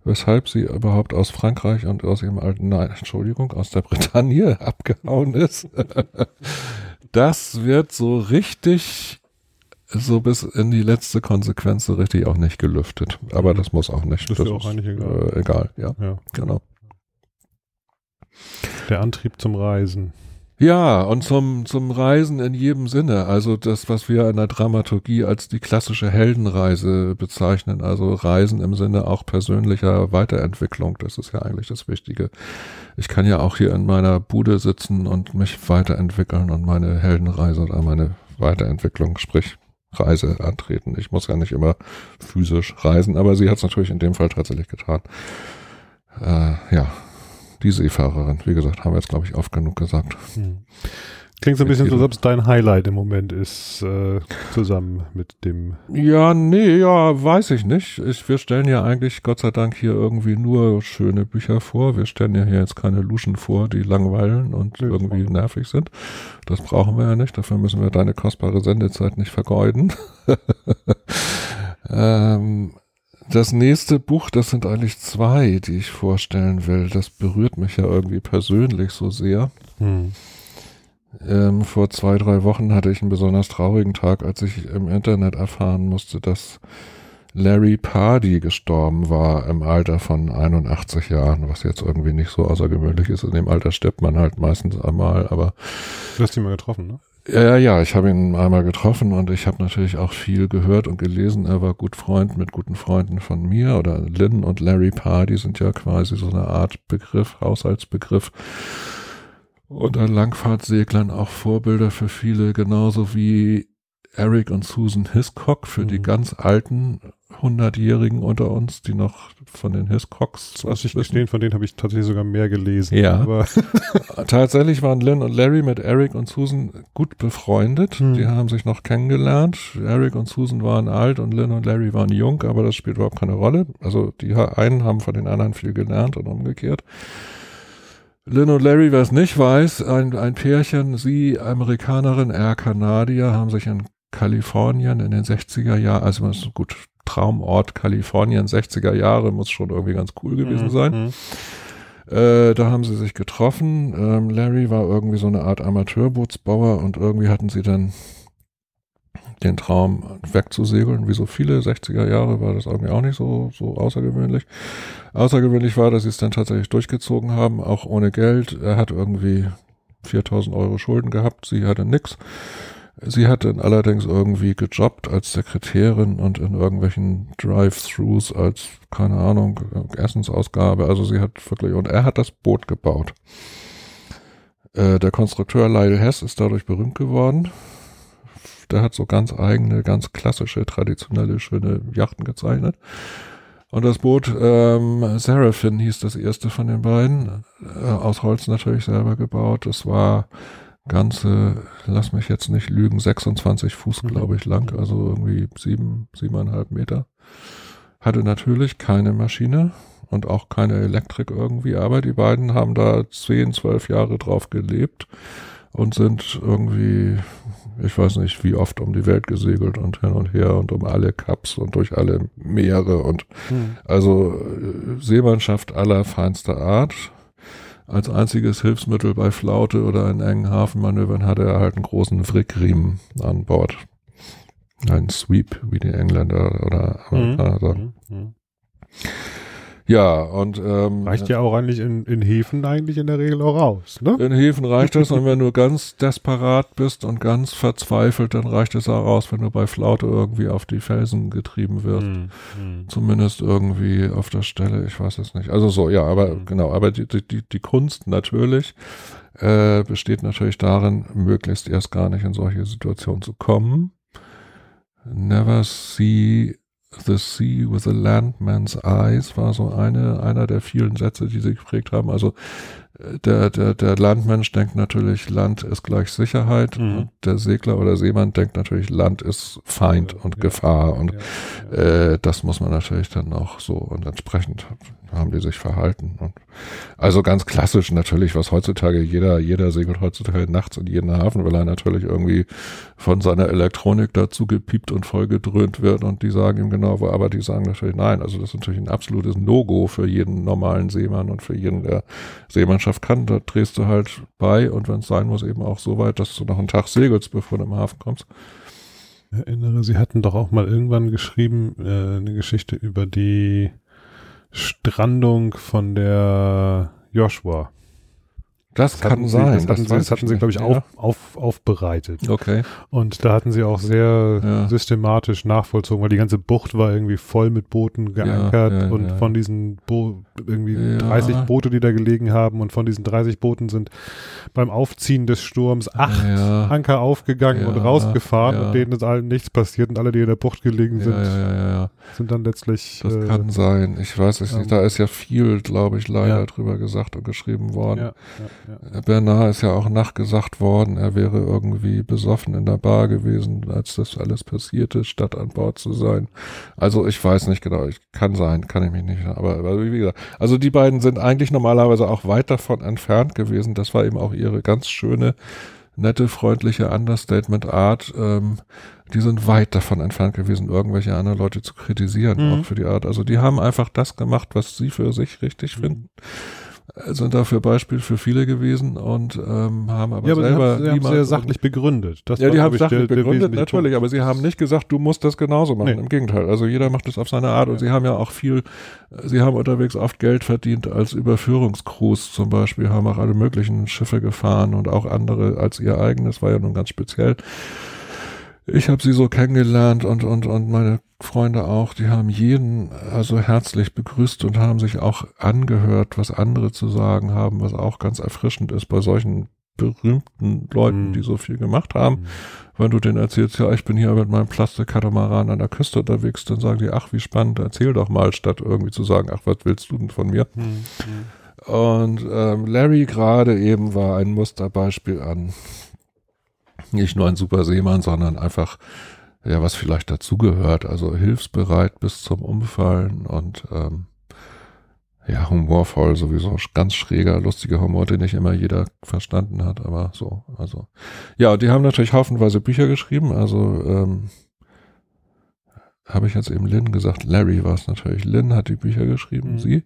weshalb sie überhaupt aus Frankreich und aus ihrem alten, nein, Entschuldigung, aus der Bretagne abgehauen ist, das wird so richtig so bis in die letzte Konsequenz so richtig auch nicht gelüftet. Aber das muss auch nicht.
Das ist ja auch eigentlich egal.
Äh, egal, ja,
Ja.
genau.
Der Antrieb zum Reisen.
Ja, und zum, zum Reisen in jedem Sinne. Also das, was wir in der Dramaturgie als die klassische Heldenreise bezeichnen. Also Reisen im Sinne auch persönlicher Weiterentwicklung. Das ist ja eigentlich das Wichtige. Ich kann ja auch hier in meiner Bude sitzen und mich weiterentwickeln und meine Heldenreise oder meine Weiterentwicklung, sprich Reise antreten. Ich muss ja nicht immer physisch reisen, aber sie hat es natürlich in dem Fall tatsächlich getan. Äh, ja, die Seefahrerin, wie gesagt, haben wir jetzt, glaube ich, oft genug gesagt.
Hm. Klingt so ein bisschen so, als ob es dein Highlight im Moment ist, äh, zusammen mit dem.
Ja, nee, ja, weiß ich nicht. Ich, wir stellen ja eigentlich, Gott sei Dank, hier irgendwie nur schöne Bücher vor. Wir stellen ja hier jetzt keine Luschen vor, die langweilen und
Nö,
irgendwie nervig sind. Das brauchen wir ja nicht. Dafür müssen wir deine kostbare Sendezeit nicht vergeuden. ähm, das nächste Buch, das sind eigentlich zwei, die ich vorstellen will. Das berührt mich ja irgendwie persönlich so sehr.
Hm.
Ähm, vor zwei, drei Wochen hatte ich einen besonders traurigen Tag, als ich im Internet erfahren musste, dass Larry Pardy gestorben war im Alter von 81 Jahren, was jetzt irgendwie nicht so außergewöhnlich ist. In dem Alter stirbt man halt meistens einmal, aber
Du hast ihn mal getroffen, ne?
Ja, ja, ja, ich habe ihn einmal getroffen und ich habe natürlich auch viel gehört und gelesen. Er war gut Freund mit guten Freunden von mir oder Lynn und Larry Pardy sind ja quasi so eine Art Begriff, Haushaltsbegriff. Unter Langfahrtseglern auch Vorbilder für viele, genauso wie Eric und Susan Hiscock für die
Mhm.
ganz alten Hundertjährigen unter uns, die noch von den Hiscocks
Was ich gestehen, von denen habe ich tatsächlich sogar mehr gelesen.
Ja.
Aber
Tatsächlich waren Lynn und Larry mit Eric und Susan gut befreundet.
Hm.
Die haben sich noch kennengelernt. Eric und Susan waren alt und Lynn und Larry waren jung, aber das spielt überhaupt keine Rolle. Also die einen haben von den anderen viel gelernt und umgekehrt. Lynn und Larry, wer es nicht weiß, ein, ein Pärchen, sie Amerikanerin, er Kanadier, haben sich in Kalifornien in den 60er Jahren, also gut Traumort Kalifornien, 60er Jahre, muss schon irgendwie ganz cool gewesen sein.
Hm.
Äh, da haben sie sich getroffen. Ähm, Larry war irgendwie so eine Art Amateurbootsbauer und irgendwie hatten sie dann den Traum wegzusegeln. Wie so viele 60er Jahre war das irgendwie auch nicht so, so außergewöhnlich. Außergewöhnlich war, dass sie es dann tatsächlich durchgezogen haben, auch ohne Geld. Er hat irgendwie 4000 Euro Schulden gehabt, sie hatte nix. Sie hat dann allerdings irgendwie gejobbt als Sekretärin und in irgendwelchen Drive-Thrus als, keine Ahnung, Essensausgabe. Also sie hat wirklich, und er hat das Boot gebaut. Äh, der Konstrukteur Lyle Hess ist dadurch berühmt geworden. Der hat so ganz eigene, ganz klassische, traditionelle, schöne Yachten gezeichnet. Und das Boot ähm, Seraphin hieß das erste von den beiden. Äh, aus Holz natürlich selber gebaut. Es war ganze, lass mich jetzt nicht lügen, 26 Fuß,
Mhm.
glaube ich, lang, also irgendwie sieben, siebeneinhalb Meter. Hatte natürlich keine Maschine und auch keine Elektrik irgendwie, aber die beiden haben da zehn, zwölf Jahre drauf gelebt und sind irgendwie, ich weiß nicht, wie oft um die Welt gesegelt und hin und her und um alle Cups und durch alle Meere und
Hm.
also äh, Seemannschaft aller feinster Art. Als einziges Hilfsmittel bei Flaute oder in engen Hafenmanövern hatte er halt einen großen Wrickriemen an Bord. Ein Sweep, wie die Engländer oder Amerikaner sagen.
Hm. Hm.
Ja, und ähm,
Reicht ja auch eigentlich in, in Häfen eigentlich in der Regel auch raus, ne?
in Häfen reicht das und wenn du ganz desperat bist und ganz verzweifelt, dann reicht es auch aus, wenn du bei Flaute irgendwie auf die Felsen getrieben wirst.
Hm. Hm.
Zumindest irgendwie auf der Stelle, ich weiß es nicht. Also so, ja, aber
Mhm.
genau, aber die, die, die Kunst natürlich äh, besteht natürlich darin, möglichst erst gar nicht in solche Situationen zu kommen. Never see the sea with a landman's eyes war so eine, einer der vielen Sätze, die sie geprägt haben. Also der, der, der Landmensch denkt natürlich, Land ist gleich Sicherheit.
Mhm.
Und der Segler oder Seemann denkt natürlich, Land ist Feind und
ja,
Gefahr. Und
Ja, ja.
äh, das muss man natürlich dann auch so und entsprechend haben die sich verhalten. Und also ganz klassisch natürlich, was heutzutage jeder, jeder segelt heutzutage nachts in jeden Hafen, weil er natürlich irgendwie von seiner Elektronik dazu gepiept und vollgedröhnt wird und die sagen ihm genau, wo, aber die sagen natürlich nein. Also das ist natürlich ein absolutes No-Go für jeden normalen Seemann und für jeden, der Seemannschaft kann. Da drehst du halt bei und wenn es sein muss, eben auch so weit, dass du noch einen Tag segelst, bevor du im Hafen kommst.
erinnere, Sie hatten doch auch mal irgendwann geschrieben, äh, eine Geschichte über die Strandung von der Joshua.
Das, kann
hatten
sein.
Sie, das hatten, Sie, das hatten Sie, glaube ich,
ja.
auf, auf, aufbereitet.
Okay.
Und da hatten Sie auch sehr
Ja.
systematisch nachvollzogen, weil die ganze Bucht war irgendwie voll mit Booten geankert
ja,
und von diesen Bo irgendwie
Ja.
30 Boote, die da gelegen haben und von diesen 30 Booten sind beim Aufziehen des Sturms acht
Ja.
Anker aufgegangen
Ja,
und rausgefahren und denen ist allen nichts passiert und alle, die in der Bucht gelegen sind, sind dann letztlich
Das
äh,
kann sein. Ich weiß es
ähm,
nicht. Da ist ja viel, glaube ich, leider drüber gesagt und geschrieben worden.
ja.
Bernard ist ja auch nachgesagt worden, er wäre irgendwie besoffen in der Bar gewesen, als das alles passierte, statt an Bord zu sein. Also ich weiß nicht genau, ich kann sein, kann ich mich nicht, aber, aber wie gesagt, also die beiden sind eigentlich normalerweise auch weit davon entfernt gewesen. Das war eben auch ihre ganz schöne, nette, freundliche Understatement-Art. Ähm, die sind weit davon entfernt gewesen, irgendwelche anderen Leute zu kritisieren,
Mhm.
auch für die Art. Also die haben einfach das gemacht, was sie für sich richtig
Mhm.
finden sind dafür Beispiel für viele gewesen und ähm, haben aber
ja, aber
selber
sie haben, sie haben
niemals-
sehr sachlich begründet. Das
ja, die haben sachlich
der- der
begründet,
wesentliche
natürlich,
Punkt.
aber sie haben nicht gesagt, du musst das genauso machen.
Nee.
Im Gegenteil, also jeder macht es auf seine Art und
Ja.
sie haben ja auch viel, sie haben unterwegs oft Geld verdient als Überführungscrews zum Beispiel, haben auch alle möglichen Schiffe gefahren und auch andere als ihr eigenes, war ja nun ganz speziell. Ich habe sie so kennengelernt und, und, und meine Freunde auch, die haben jeden also herzlich begrüßt und haben sich auch angehört, was andere zu sagen haben, was auch ganz erfrischend ist bei solchen berühmten Leuten,
Mhm.
die so viel gemacht haben. Wenn du denen erzählst, ja, ich bin hier mit meinem Plastikkatamaran an der Küste unterwegs, dann sagen die, ach, wie spannend, erzähl doch mal, statt irgendwie zu sagen, ach, was willst du denn von mir?
Hm, hm.
Und ähm, Larry gerade eben war ein Musterbeispiel an nicht nur ein super Seemann, sondern einfach, ja, was vielleicht dazugehört, also hilfsbereit bis zum Umfallen und ähm, ja, humorvoll sowieso, ganz schräger, lustiger Humor, den nicht immer jeder verstanden hat, aber so, also. Ja, die haben natürlich haufenweise Bücher geschrieben, also ähm, habe ich jetzt eben Lynn gesagt, Larry war es natürlich. Lynn hat die Bücher geschrieben,
Mhm.
sie.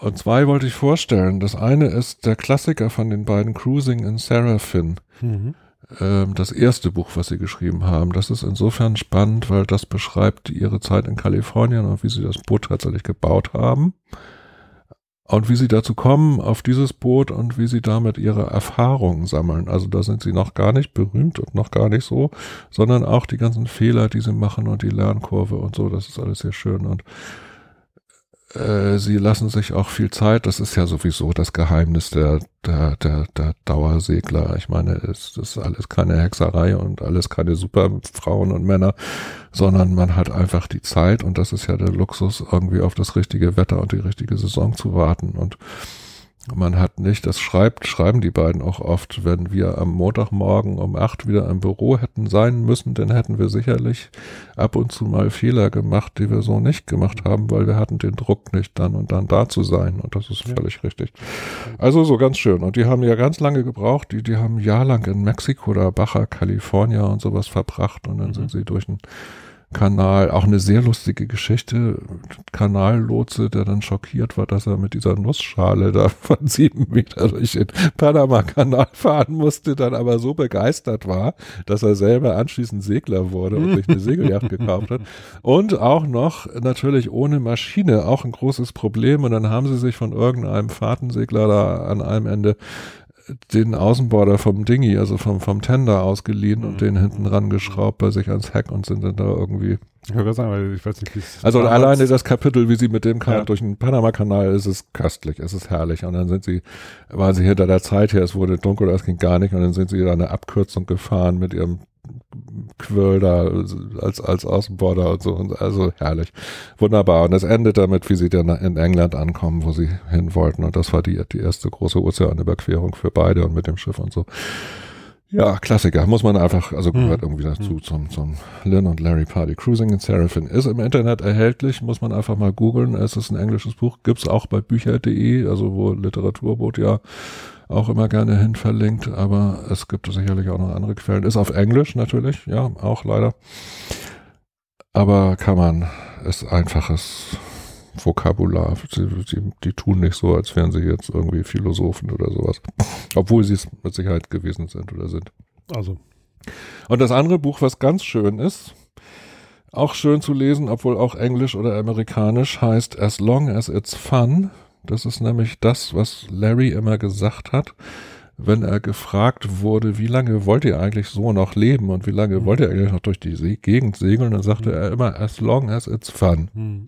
Und zwei wollte ich vorstellen. Das eine ist der Klassiker von den beiden Cruising in Seraphin.
Mhm.
Ähm, das erste Buch, was sie geschrieben haben. Das ist insofern spannend, weil das beschreibt ihre Zeit in Kalifornien und wie sie das Boot tatsächlich gebaut haben. Und wie sie dazu kommen, auf dieses Boot und wie sie damit ihre Erfahrungen sammeln. Also da sind sie noch gar nicht berühmt und noch gar nicht so, sondern auch die ganzen Fehler, die sie machen und die Lernkurve und so, das ist alles sehr schön. Und äh, sie lassen sich auch viel Zeit. Das ist ja sowieso das Geheimnis der, der, der, der Dauersegler. Ich meine, es ist alles keine Hexerei und alles keine Superfrauen und Männer, sondern man hat einfach die Zeit und das ist ja der Luxus, irgendwie auf das richtige Wetter und die richtige Saison zu warten. Und man hat nicht, das schreibt, schreiben die beiden auch oft, wenn wir am Montagmorgen um acht wieder im Büro hätten sein müssen, dann hätten wir sicherlich ab und zu mal Fehler gemacht, die wir so nicht gemacht haben, weil wir hatten den Druck nicht dann und dann da zu sein und das ist
Ja.
völlig richtig. Also so ganz schön und die haben ja ganz lange gebraucht, die, die haben ein Jahr lang in Mexiko oder Baja California und sowas verbracht und dann
Mhm.
sind sie durch einen Kanal, auch eine sehr lustige Geschichte. Kanallotse, der dann schockiert war, dass er mit dieser Nussschale da von sieben Meter durch den Panama-Kanal fahren musste, dann aber so begeistert war, dass er selber anschließend Segler wurde und sich eine Segelyacht gekauft hat. Und auch noch natürlich ohne Maschine, auch ein großes Problem. Und dann haben sie sich von irgendeinem Fahrtensegler da an einem Ende den Außenborder vom Dingy, also vom, vom Tender ausgeliehen und
Mhm.
den hinten rangeschraubt bei sich ans Heck und sind dann da irgendwie.
Ich gerade sagen, weil ich weiß nicht, wie es
Also alleine das Kapitel, wie sie mit dem Kanal
Ja.
durch den Panama-Kanal, ist es köstlich, es ist herrlich. Und dann sind sie, waren sie hinter der Zeit her, es wurde dunkel, das ging gar nicht. Und dann sind sie da eine Abkürzung gefahren mit ihrem Quirl da als, als Außenborder und so. Und also herrlich. Wunderbar. Und es endet damit, wie sie dann in England ankommen, wo sie hin wollten. Und das war die, die erste große Ozeanüberquerung für beide und mit dem Schiff und so. Ja, Klassiker. Muss man einfach, also gehört irgendwie dazu zum, zum Lynn und Larry Party. Cruising in Seraphin ist im Internet erhältlich, muss man einfach mal googeln. Es ist ein englisches Buch, gibt's auch bei bücher.de, also wo Literaturboot ja auch immer gerne hin verlinkt, aber es gibt sicherlich auch noch andere Quellen. Ist auf Englisch natürlich, ja, auch leider. Aber kann man, ist einfaches Vokabular. Die, die, die tun nicht so, als wären sie jetzt irgendwie Philosophen oder sowas. Obwohl sie es mit Sicherheit gewesen sind oder sind.
Also,
Und das andere Buch, was ganz schön ist, auch schön zu lesen, obwohl auch englisch oder amerikanisch, heißt As Long as It's Fun. Das ist nämlich das, was Larry immer gesagt hat, wenn er gefragt wurde, wie lange wollt ihr eigentlich so noch leben und wie lange mhm. wollt ihr eigentlich noch durch die See Gegend segeln, dann sagte mhm. er immer, as long as it's fun. Mhm.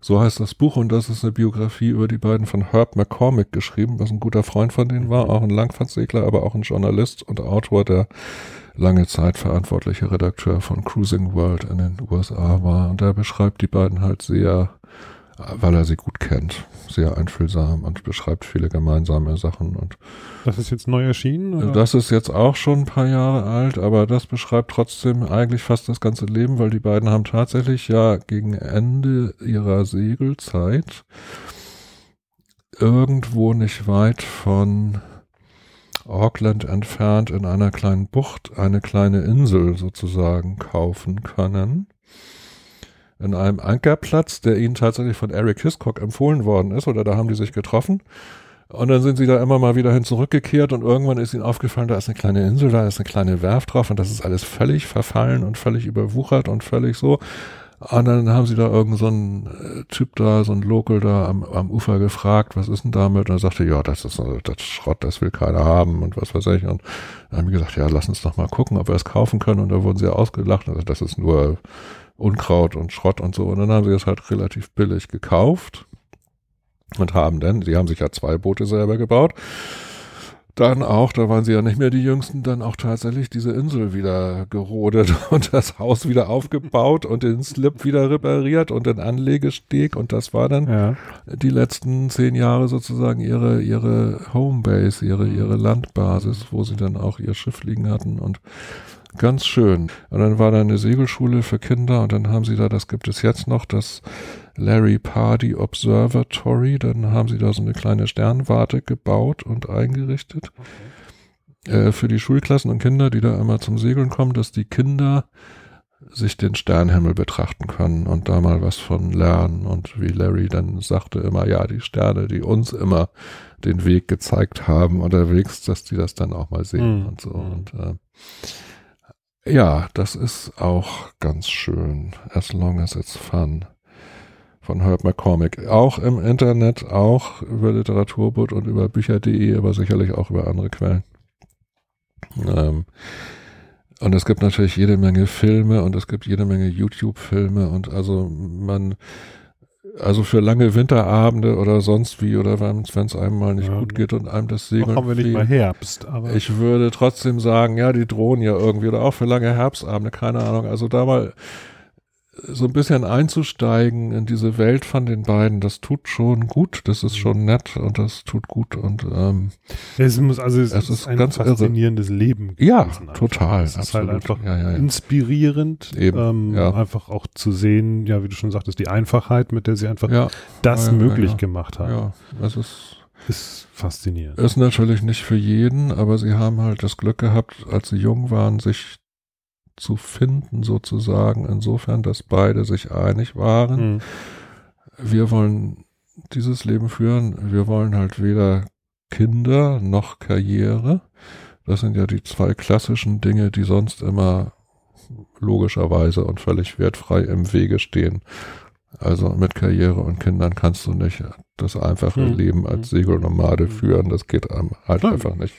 So heißt das Buch und das ist eine Biografie über die beiden von Herb McCormick geschrieben, was ein guter Freund von denen war, auch ein Langfahrtsegler, aber auch ein Journalist und Autor, der lange Zeit verantwortlicher Redakteur von Cruising World in den USA war. Und er beschreibt die beiden halt sehr, weil er sie gut kennt, sehr einfühlsam und beschreibt viele gemeinsame Sachen. Und
das ist jetzt neu erschienen?
Oder? Das ist jetzt auch schon ein paar Jahre alt, aber das beschreibt trotzdem eigentlich fast das ganze Leben, weil die beiden haben tatsächlich ja gegen Ende ihrer Segelzeit irgendwo nicht weit von Auckland entfernt in einer kleinen Bucht eine kleine Insel sozusagen kaufen können. In einem Ankerplatz, der ihnen tatsächlich von Eric Hiscock empfohlen worden ist, oder da haben die sich getroffen. Und dann sind sie da immer mal wieder hin zurückgekehrt und irgendwann ist ihnen aufgefallen, da ist eine kleine Insel, da ist eine kleine Werft drauf und das ist alles völlig verfallen und völlig überwuchert und völlig so. Und dann haben sie da irgendeinen so äh, Typ da, so ein Local da am, am Ufer gefragt, was ist denn damit? Und er sagte, ja, das ist das Schrott, das will keiner haben und was weiß ich. Und dann haben wir gesagt, ja, lass uns doch mal gucken, ob wir es kaufen können. Und da wurden sie ausgelacht. Also das ist nur Unkraut und Schrott und so. Und dann haben sie es halt relativ billig gekauft und haben dann, sie haben sich ja zwei Boote selber gebaut dann auch, da waren sie ja nicht mehr die Jüngsten, dann auch tatsächlich diese Insel wieder gerodet und das Haus wieder aufgebaut und den Slip wieder repariert und den Anlegesteg und das war dann ja. die letzten zehn Jahre sozusagen ihre, ihre Homebase, ihre, ihre Landbasis, wo sie dann auch ihr Schiff liegen hatten und ganz schön. Und dann war da eine Segelschule für Kinder und dann haben sie da, das gibt es jetzt noch, das Larry Pardy Observatory. Dann haben sie da so eine kleine Sternwarte gebaut und eingerichtet. Okay. Äh, für die Schulklassen und Kinder, die da einmal zum Segeln kommen, dass die Kinder sich den Sternhimmel betrachten können und da mal was von lernen. Und wie Larry dann sagte immer, ja, die Sterne, die uns immer den Weg gezeigt haben unterwegs, dass die das dann auch mal sehen mhm. und so. Und äh, ja, das ist auch ganz schön. As long as it's fun von Herb McCormick. Auch im Internet, auch über Literaturboot und über Bücher.de, aber sicherlich auch über andere Quellen. Ähm, und es gibt natürlich jede Menge Filme und es gibt jede Menge YouTube-Filme und also man, also für lange Winterabende oder sonst wie oder wenn es einem mal nicht ja, gut geht und einem das Segeln.
haben wir nicht mal Herbst,
aber. Ich würde trotzdem sagen, ja, die drohen ja irgendwie oder auch für lange Herbstabende, keine Ahnung. Also da mal so ein bisschen einzusteigen in diese Welt von den beiden, das tut schon gut, das ist schon nett und das tut gut und ähm,
es muss also es, es ist ein ganz faszinierendes irre. Leben.
Ja, total.
Es ist halt einfach ja, ja, ja. inspirierend,
Eben,
ähm, einfach auch zu sehen, ja, wie du schon sagtest, die Einfachheit, mit der sie einfach das möglich gemacht haben.
Ja, es ist
ist faszinierend.
Ist natürlich nicht für jeden, aber sie haben halt das Glück gehabt, als sie jung waren, sich zu finden, sozusagen, insofern, dass beide sich einig waren. Mhm. Wir wollen dieses Leben führen, wir wollen halt weder Kinder noch Karriere. Das sind ja die zwei klassischen Dinge, die sonst immer logischerweise und völlig wertfrei im Wege stehen. Also mit Karriere und Kindern kannst du nicht das einfache mhm. Leben als hm. Segelnomade hm. führen. Das geht einem halt Nein. einfach nicht.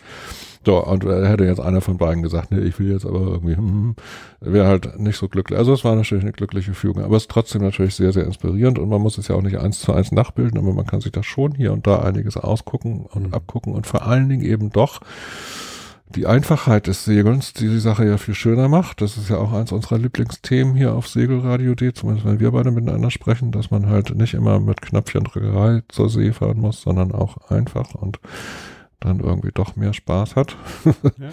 So, und hätte jetzt einer von beiden gesagt, nee, ich will jetzt aber irgendwie, hm, hm, wäre halt nicht so glücklich. Also es war natürlich eine glückliche Fügung, aber es ist trotzdem natürlich sehr, sehr inspirierend und man muss es ja auch nicht eins zu eins nachbilden, aber man kann sich da schon hier und da einiges ausgucken und mhm. abgucken und vor allen Dingen eben doch die Einfachheit des Segelns, die die Sache ja viel schöner macht. Das ist ja auch eins unserer Lieblingsthemen hier auf Segelradio D, zumindest wenn wir beide miteinander sprechen, dass man halt nicht immer mit Knöpfchendrückerei zur See fahren muss, sondern auch einfach und dann irgendwie doch mehr Spaß hat. Ja.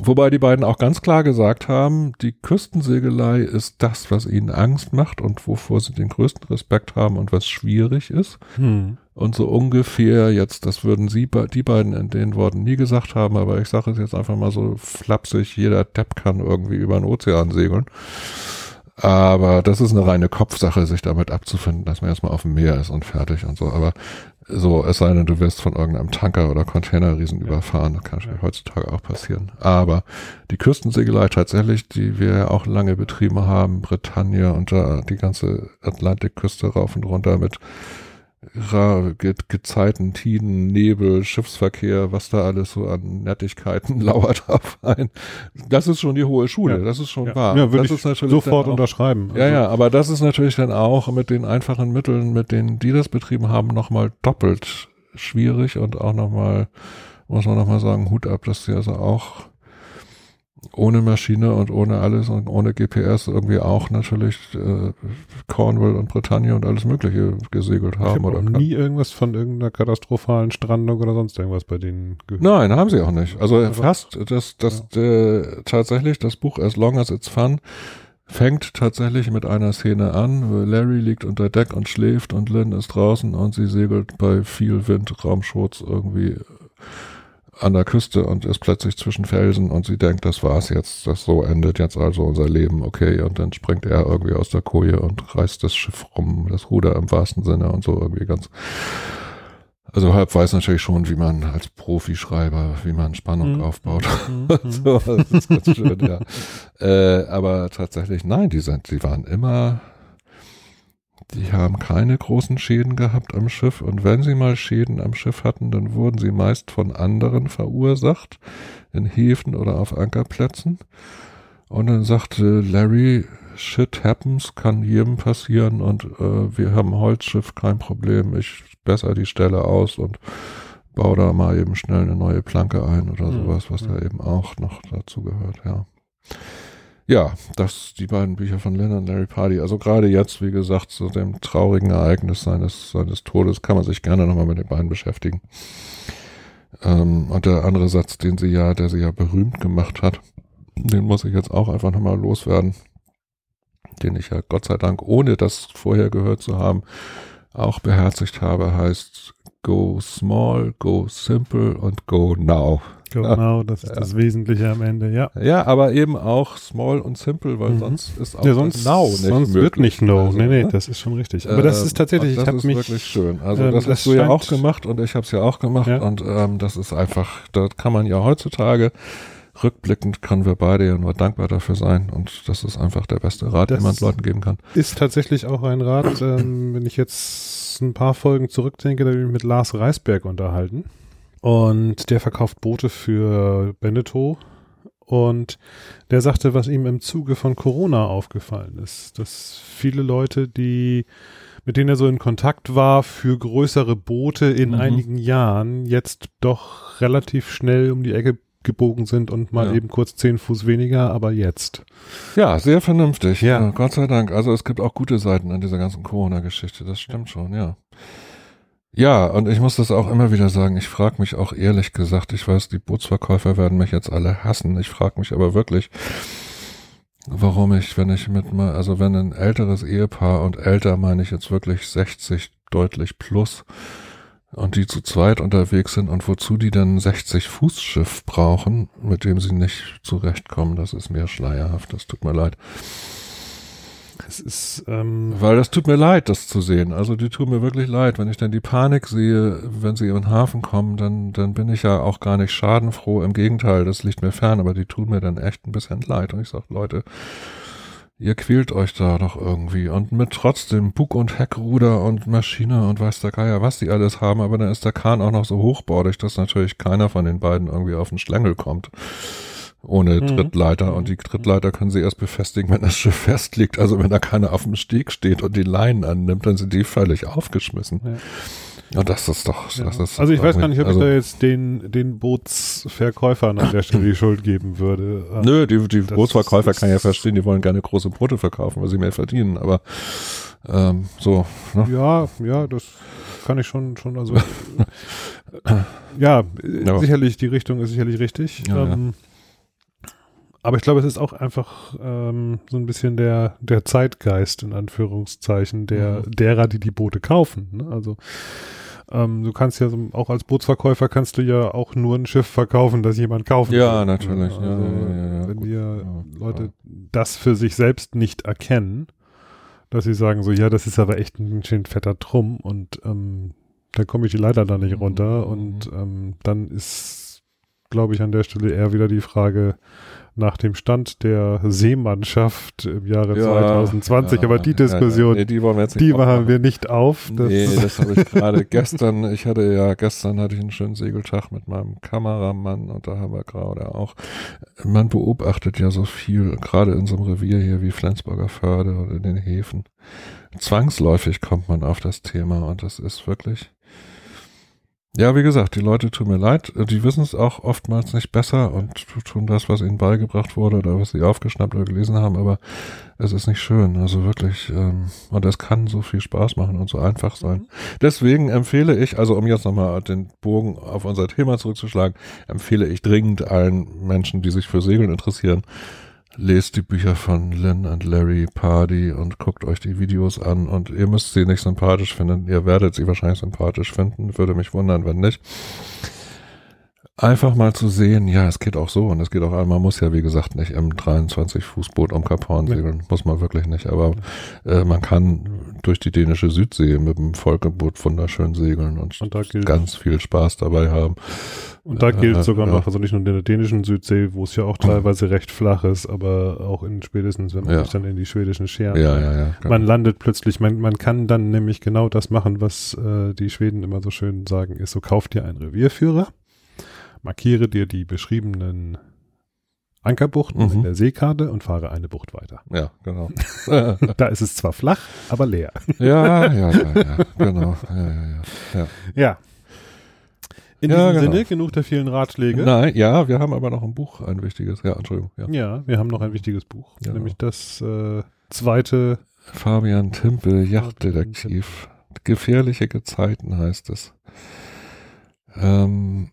Wobei die beiden auch ganz klar gesagt haben, die Küstensegelei ist das, was ihnen Angst macht und wovor sie den größten Respekt haben und was schwierig ist. Hm. Und so ungefähr jetzt, das würden sie, die beiden in den Worten nie gesagt haben, aber ich sage es jetzt einfach mal so flapsig, jeder Depp kann irgendwie über den Ozean segeln. Aber das ist eine reine Kopfsache, sich damit abzufinden, dass man erstmal auf dem Meer ist und fertig und so. Aber So, es sei denn, du wirst von irgendeinem Tanker oder Containerriesen ja. überfahren. Das kann natürlich heutzutage auch passieren. Aber die Küstensegelei tatsächlich, die wir ja auch lange betrieben haben, Bretagne und da die ganze Atlantikküste rauf und runter mit Ge Gezeiten, Tiden, Nebel, Schiffsverkehr, was da alles so an Nettigkeiten lauert auf ein. Das ist schon die hohe Schule, ja. das ist schon
ja.
wahr.
Ja, würde
das
ich
ist natürlich
sofort
auch,
unterschreiben.
Ja, ja, aber das ist natürlich dann auch mit den einfachen Mitteln, mit denen die das betrieben haben, nochmal doppelt schwierig und auch nochmal, muss man nochmal sagen, Hut ab, dass sie also auch ohne Maschine und ohne alles und ohne GPS irgendwie auch natürlich äh, Cornwall und Bretagne und alles Mögliche gesegelt haben.
Ich
oder
hab nie irgendwas von irgendeiner katastrophalen Strandung oder sonst irgendwas bei denen
gehört. Nein, haben sie auch nicht. Also Aber fast, das, das ja. äh, tatsächlich das Buch As Long as It's Fun fängt tatsächlich mit einer Szene an. Larry liegt unter Deck und schläft und Lynn ist draußen und sie segelt bei viel Wind, Raumschutz irgendwie an der Küste und ist plötzlich zwischen Felsen und sie denkt, das war's jetzt, das so endet jetzt also unser Leben, okay, und dann springt er irgendwie aus der Koje und reißt das Schiff rum, das Ruder im wahrsten Sinne und so irgendwie ganz. Also halb weiß natürlich schon, wie man als Profischreiber, wie man Spannung mhm. aufbaut. Mhm. so, das ist ganz schön, ja. Äh, aber tatsächlich, nein, die sind, die waren immer die haben keine großen Schäden gehabt am Schiff und wenn sie mal Schäden am Schiff hatten, dann wurden sie meist von anderen verursacht, in Häfen oder auf Ankerplätzen. Und dann sagte Larry, shit happens, kann jedem passieren und äh, wir haben Holzschiff, kein Problem, ich besser die Stelle aus und baue da mal eben schnell eine neue Planke ein oder hm, sowas, was da eben auch noch dazu gehört, ja. Ja, das die beiden Bücher von Lynn und Larry Party. Also gerade jetzt, wie gesagt, zu dem traurigen Ereignis seines, seines Todes kann man sich gerne nochmal mit den beiden beschäftigen. Ähm, und der andere Satz, den sie ja, der sie ja berühmt gemacht hat, den muss ich jetzt auch einfach nochmal loswerden. Den ich ja Gott sei Dank, ohne das vorher gehört zu haben, auch beherzigt habe, heißt Go small, go simple und go now.
Genau, das ist ja. das Wesentliche am Ende, ja.
Ja, aber eben auch small und simple, weil mhm. sonst ist auch ja,
sonst, Now nicht Sonst möglich. wird nicht No. Also, nee, nee, das ist schon richtig. Aber äh, das ist tatsächlich,
das
ich habe
mich... Das ist wirklich schön. Also ähm, das, das hast du ja auch gemacht und ich habe es ja auch gemacht ja. und ähm, das ist einfach, da kann man ja heutzutage rückblickend können wir beide ja nur dankbar dafür sein und das ist einfach der beste Rat, das den man Leuten geben kann.
Ist tatsächlich auch ein Rat, ähm, wenn ich jetzt ein paar Folgen zurückdenke, da habe ich mich mit Lars Reisberg unterhalten. Und der verkauft Boote für Beneteau. Und der sagte, was ihm im Zuge von Corona aufgefallen ist, dass viele Leute, die, mit denen er so in Kontakt war, für größere Boote in mhm. einigen Jahren jetzt doch relativ schnell um die Ecke gebogen sind und mal ja. eben kurz zehn Fuß weniger, aber jetzt.
Ja, sehr vernünftig. Ja. Gott sei Dank. Also es gibt auch gute Seiten an dieser ganzen Corona-Geschichte. Das stimmt schon, ja. Ja, und ich muss das auch immer wieder sagen. Ich frage mich auch ehrlich gesagt, ich weiß, die Bootsverkäufer werden mich jetzt alle hassen. Ich frage mich aber wirklich, warum ich, wenn ich mit mal, also wenn ein älteres Ehepaar und älter meine ich jetzt wirklich 60 deutlich plus und die zu zweit unterwegs sind und wozu die dann 60 Fußschiff brauchen, mit dem sie nicht zurechtkommen, das ist mir schleierhaft, das tut mir leid. Es ist, ähm Weil das tut mir leid, das zu sehen. Also die tut mir wirklich leid. Wenn ich dann die Panik sehe, wenn sie in den Hafen kommen, dann, dann bin ich ja auch gar nicht schadenfroh. Im Gegenteil, das liegt mir fern, aber die tun mir dann echt ein bisschen leid. Und ich sage, Leute, ihr quält euch da doch irgendwie. Und mit trotzdem Bug- und Heckruder und Maschine und weiß der Geier, was die alles haben, aber dann ist der Kahn auch noch so hochbordig, dass natürlich keiner von den beiden irgendwie auf den Schlängel kommt ohne mhm. Trittleiter. Und die Trittleiter können sie erst befestigen, wenn das Schiff festliegt. Also wenn da keiner auf dem Steg steht und die Leinen annimmt, dann sind die völlig aufgeschmissen. Ja. Ja, das ist doch.
Ja.
Das ist
also ich weiß gar nicht, ob also, ich da jetzt den, den Bootsverkäufern an der Stelle die Schuld geben würde.
Nö, die, die Bootsverkäufer kann ja verstehen, die wollen gerne große Boote verkaufen, weil sie mehr verdienen, aber ähm, so.
Ne? Ja, ja, das kann ich schon, schon, also ja, ja, sicherlich, die Richtung ist sicherlich richtig. Ja, ähm, aber ich glaube, es ist auch einfach ähm, so ein bisschen der, der Zeitgeist, in Anführungszeichen, der, mhm. derer, die die Boote kaufen. Ne? Also ähm, du kannst ja so, auch als Bootsverkäufer kannst du ja auch nur ein Schiff verkaufen, das jemand kaufen
Ja, will. natürlich. Also, ja,
ja, ja, wenn wir Leute das für sich selbst nicht erkennen, dass sie sagen so, ja, das ist aber echt ein schön fetter Trumm und ähm, dann komme ich die Leiter da nicht runter.
Mhm.
Und ähm, dann ist, glaube ich, an der Stelle eher wieder die Frage nach dem Stand der Seemannschaft im Jahre 2020. Aber die Diskussion,
nee, die wollen wir
die machen wir nicht auf. Das
nee, das habe ich gerade gestern, ich hatte ja, gestern hatte ich einen schönen Segeltag mit meinem Kameramann und da haben wir gerade auch, man beobachtet ja so viel, gerade in so einem Revier hier wie Flensburger Förde oder in den Häfen. Zwangsläufig kommt man auf das Thema und das ist wirklich, ja, wie gesagt, die Leute tun mir leid, die wissen es auch oftmals nicht besser und tun das, was ihnen beigebracht wurde oder was sie aufgeschnappt oder gelesen haben, aber es ist nicht schön, also wirklich, ähm, und es kann so viel Spaß machen und so einfach sein. Deswegen empfehle ich, also um jetzt nochmal den Bogen auf unser Thema zurückzuschlagen, empfehle ich dringend allen Menschen, die sich für Segeln interessieren, lest die Bücher von Lynn und Larry Pardy und guckt euch die Videos an und ihr müsst sie nicht sympathisch finden. Ihr werdet sie wahrscheinlich sympathisch finden. Würde mich wundern, wenn nicht. Einfach mal zu sehen, ja, es geht auch so und es geht auch, man muss ja wie gesagt nicht im 23 Fußboot um Kap Horn segeln, muss man wirklich nicht, aber äh, man kann durch die dänische Südsee mit dem Volkeboot wunderschön segeln und,
Und gilt-
ganz viel Spaß dabei haben.
Und da gilt
Äh,
sogar
ja.
noch, also nicht nur in der dänischen Südsee, wo es ja auch teilweise recht flach ist, aber auch in spätestens, wenn man
Ja.
sich dann in die schwedischen Scheren
Ja, ja, ja.
Man landet plötzlich, man, man kann dann nämlich genau das machen, was äh, die Schweden immer so schön sagen, ist so, kauf dir einen Revierführer, markiere dir die beschriebenen Ankerbuchten
Mhm.
in der Seekarte und fahre eine Bucht weiter.
ja, genau.
Da ist es zwar flach, aber leer.
ja, ja, ja, ja, genau. Ja, ja, ja.
Ja. In
Ja,
diesem
genau.
Sinne, genug der vielen Ratschläge.
Nein, ja, wir haben aber noch ein Buch, ein wichtiges. Ja, Entschuldigung. Ja.
Ja, wir haben noch ein wichtiges Buch,
Genau.
nämlich das äh, zweite.
Fabian Timpel, Yachtdetektiv. Gefährliche Gezeiten heißt es. Ähm,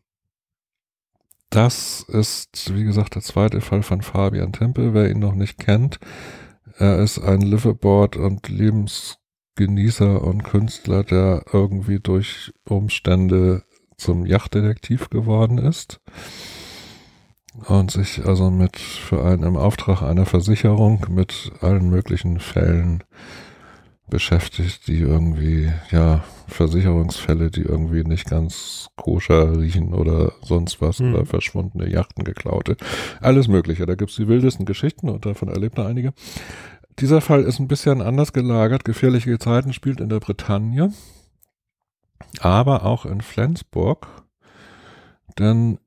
das ist, wie gesagt, der zweite Fall von Fabian Timpel. Wer ihn noch nicht kennt, er ist ein Liveaboard und Lebensgenießer und Künstler, der irgendwie durch Umstände zum Yachtdetektiv geworden ist und sich also mit für einen im Auftrag einer Versicherung mit allen möglichen Fällen beschäftigt, die irgendwie, ja, Versicherungsfälle, die irgendwie nicht ganz koscher riechen oder sonst was
Hm.
oder verschwundene Yachten geklaute. Alles Mögliche. Da gibt's die wildesten Geschichten und davon erlebt er einige. Dieser Fall ist ein bisschen anders gelagert. Gefährliche Gezeiten spielt in der Bretagne, aber auch in Flensburg. Denn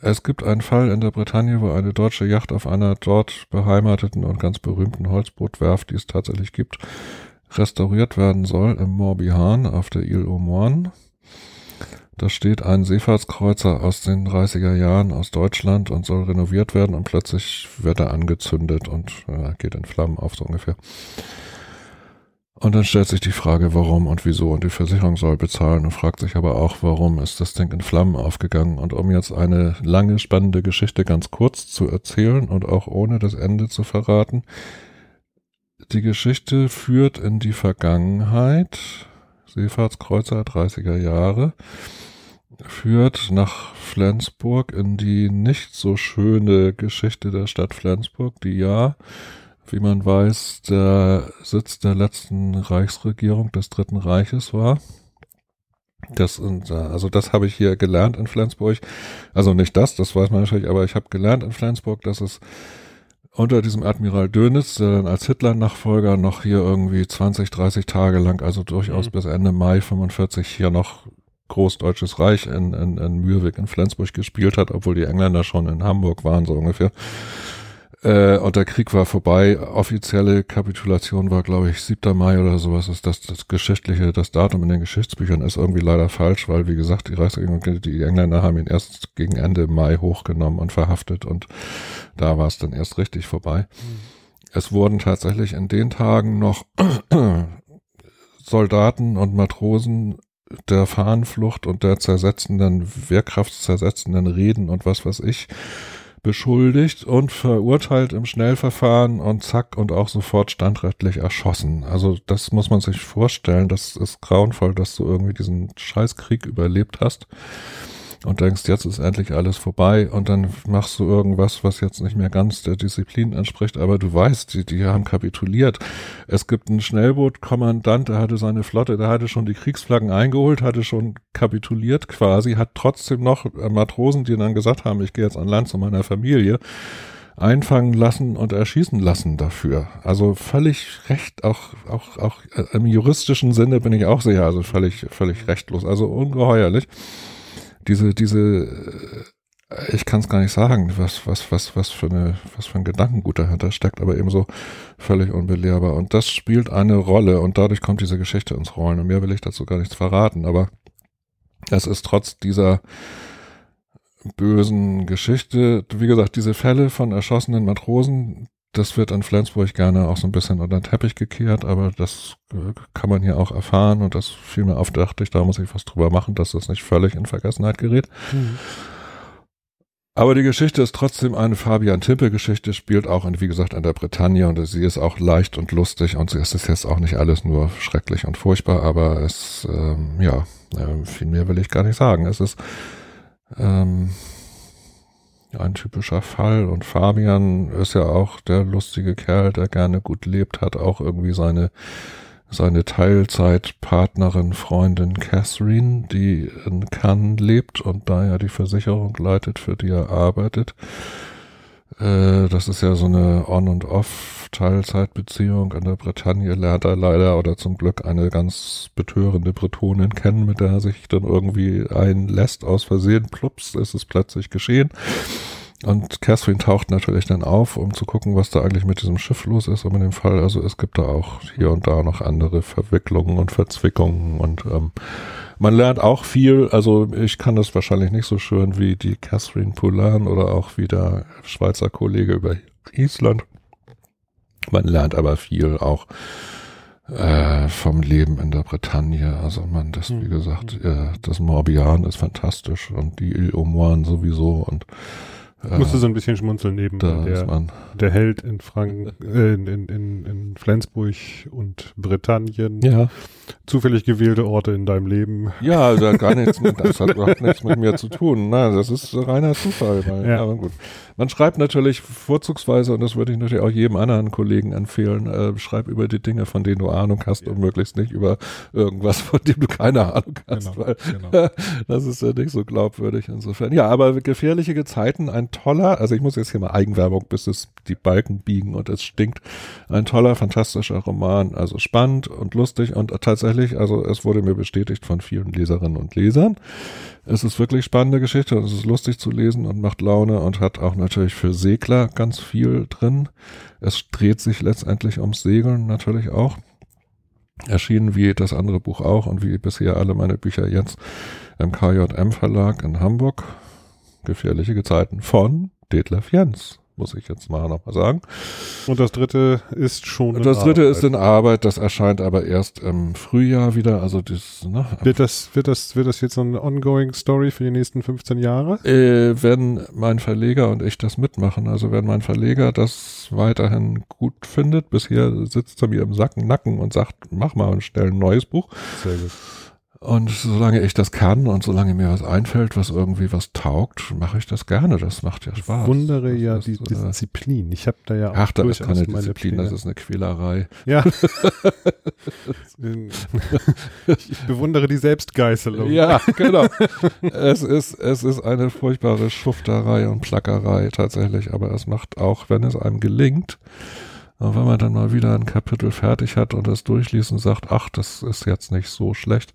es gibt einen Fall in der Bretagne, wo eine deutsche Yacht auf einer dort beheimateten und ganz berühmten Holzbootwerft, die es tatsächlich gibt, restauriert werden soll im Morbihan auf der Ile aux Moines. Da steht ein Seefahrtskreuzer aus den 30er Jahren aus Deutschland und soll renoviert werden und plötzlich wird er angezündet und ja, geht in Flammen auf so ungefähr. Und dann stellt sich die Frage, warum und wieso und die Versicherung soll bezahlen und fragt sich aber auch, warum ist das Ding in Flammen aufgegangen und um jetzt eine lange spannende Geschichte ganz kurz zu erzählen und auch ohne das Ende zu verraten, die Geschichte führt in die Vergangenheit, Seefahrtskreuzer 30er Jahre, führt nach Flensburg in die nicht so schöne Geschichte der Stadt Flensburg, die ja, wie man weiß, der Sitz der letzten Reichsregierung des Dritten Reiches war. Das, und, also das habe ich hier gelernt in Flensburg. Also nicht das, das weiß man natürlich, aber ich habe gelernt in Flensburg, dass es unter diesem Admiral Dönitz, der dann als Hitler-Nachfolger noch hier irgendwie 20, 30 Tage lang, also durchaus
Mhm.
bis Ende Mai 45 hier noch Großdeutsches Reich in, in, in Mürwik in Flensburg gespielt hat, obwohl die Engländer schon in Hamburg waren, so ungefähr. Äh, und der Krieg war vorbei. Offizielle Kapitulation war, glaube ich, 7. Mai oder sowas. Ist das, das geschichtliche, das Datum in den Geschichtsbüchern ist irgendwie leider falsch, weil, wie gesagt, die Reichsregierung, die Engländer haben ihn erst gegen Ende Mai hochgenommen und verhaftet und da war es dann erst richtig vorbei. Es wurden tatsächlich in den Tagen noch Soldaten und Matrosen der Fahnenflucht und der zersetzenden, wehrkraftzersetzenden Reden und was weiß ich beschuldigt und verurteilt im Schnellverfahren und zack und auch sofort standrechtlich erschossen. Also das muss man sich vorstellen. Das ist grauenvoll, dass du irgendwie diesen Scheißkrieg überlebt hast. Und denkst, jetzt ist endlich alles vorbei und dann machst du irgendwas, was jetzt nicht mehr ganz der Disziplin entspricht, aber du weißt, die, die haben kapituliert. Es gibt einen Schnellbootkommandant, der hatte seine Flotte, der hatte schon die Kriegsflaggen eingeholt, hatte schon kapituliert quasi, hat trotzdem noch Matrosen, die dann gesagt haben, ich gehe jetzt an Land zu meiner Familie einfangen lassen und erschießen lassen dafür. Also völlig recht, auch, auch, auch äh, im juristischen Sinne bin ich auch sicher, also völlig, völlig rechtlos, also ungeheuerlich. Diese, diese, äh, ich kann es gar nicht sagen, was, was, was, was für eine, was für ein Gedankengut dahinter steckt, aber ebenso völlig unbelehrbar. Und das spielt eine Rolle und dadurch kommt diese Geschichte ins Rollen. Und mehr will ich dazu gar nichts verraten, aber es ist trotz dieser, bösen Geschichte. Wie gesagt, diese Fälle von erschossenen Matrosen, das wird in Flensburg gerne auch so ein bisschen unter den Teppich gekehrt, aber das äh, kann man hier auch erfahren und das fiel mir auf, dachte ich, da muss ich was drüber machen, dass das nicht völlig in Vergessenheit gerät. Mhm. Aber die Geschichte ist trotzdem eine Fabian Timpe-Geschichte, spielt auch, in, wie gesagt, an der Bretagne und sie ist auch leicht und lustig und es ist jetzt auch nicht alles nur schrecklich und furchtbar, aber es, ähm, ja, äh, viel mehr will ich gar nicht sagen. Es ist ähm, ein typischer Fall. Und Fabian ist ja auch der lustige Kerl, der gerne gut lebt, hat auch irgendwie seine, seine Teilzeitpartnerin, Freundin Catherine, die in Cannes lebt und da ja die Versicherung leitet, für die er arbeitet. Äh, das ist ja so eine On- und Off-Teilzeitbeziehung. In der Bretagne lernt er leider oder zum Glück eine ganz betörende Bretonin kennen, mit der er sich dann irgendwie einlässt aus Versehen. Plups, ist es plötzlich geschehen. Und Catherine taucht natürlich dann auf, um zu gucken, was da eigentlich mit diesem Schiff los ist. Aber in dem Fall, also es gibt da auch hier und da noch andere Verwicklungen und Verzwickungen und ähm, man lernt auch viel, also ich kann das wahrscheinlich nicht so schön wie die Catherine Poulin oder auch wie der Schweizer Kollege über Island. Man lernt aber viel auch äh, vom Leben in der Bretagne. Also man, das, wie hm. gesagt, äh, das Morbihan ist fantastisch und die Ile aux Moines sowieso und
ich musste so ein bisschen schmunzeln neben der, der Held in, Frank äh, in, in, in, Flensburg und Britannien.
Ja.
Zufällig gewählte Orte in deinem Leben.
Ja, das hat gar nichts mit, das hat überhaupt nichts mit mir zu tun. Nein, das ist reiner Zufall. Weil, ja. Aber gut. Man schreibt natürlich vorzugsweise, und das würde ich natürlich auch jedem anderen Kollegen empfehlen, äh, schreib über die Dinge, von denen du Ahnung hast ja. und möglichst nicht über irgendwas, von dem du keine Ahnung hast, genau, weil genau. das ist ja nicht so glaubwürdig insofern. Ja, aber gefährliche Gezeiten, ein toller, also ich muss jetzt hier mal Eigenwerbung, bis es die Balken biegen und es stinkt, ein toller, fantastischer Roman, also spannend und lustig und tatsächlich, also es wurde mir bestätigt von vielen Leserinnen und Lesern. Es ist wirklich spannende Geschichte und es ist lustig zu lesen und macht Laune und hat auch natürlich für Segler ganz viel drin. Es dreht sich letztendlich ums Segeln natürlich auch. Erschienen wie das andere Buch auch und wie bisher alle meine Bücher jetzt im KJM Verlag in Hamburg. Gefährliche Gezeiten von Detlef Jens muss ich jetzt mal nochmal sagen.
Und das dritte ist schon
in Das dritte Arbeit. ist in Arbeit, das erscheint aber erst im Frühjahr wieder. Also das,
ne, wird das, wird das, wird das jetzt so eine ongoing Story für die nächsten 15 Jahre?
Äh, wenn mein Verleger und ich das mitmachen, also wenn mein Verleger das weiterhin gut findet, bisher sitzt er mir im Sacken, Nacken und sagt, mach mal und stell ein neues Buch. Sehr gut. Und solange ich das kann und solange mir was einfällt, was irgendwie was taugt, mache ich das gerne. Das macht ja Spaß.
Ich wundere ja die ist, äh, Disziplin. Ich habe da ja
auch Ach, da ist keine Disziplin, das ist eine Quälerei.
Ja. ich bewundere die Selbstgeißelung.
Ja, genau. es ist, es ist eine furchtbare Schufterei und Plackerei tatsächlich, aber es macht auch, wenn es einem gelingt, und wenn man dann mal wieder ein Kapitel fertig hat und das durchliest und sagt, ach, das ist jetzt nicht so schlecht,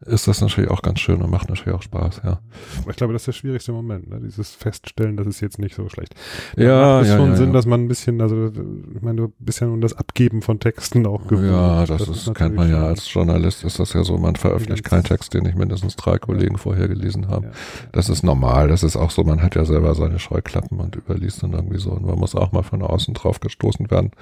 ist das natürlich auch ganz schön und macht natürlich auch Spaß, ja.
Ich glaube, das ist der schwierigste Moment, ne? dieses Feststellen, das ist jetzt nicht so schlecht.
Da ja, macht
es
ja,
schon
ja,
Sinn,
ja.
dass man ein bisschen, also ich meine, ein bisschen um das Abgeben von Texten auch
gewöhnt. Ja, das, das ist, kennt man ja als Journalist, ist das ja so, man veröffentlicht keinen Text, den nicht mindestens drei Kollegen ja. vorher gelesen haben. Ja. Das ist normal, das ist auch so, man hat ja selber seine Scheuklappen und überliest dann irgendwie so und man muss auch mal von außen drauf gestoßen werden,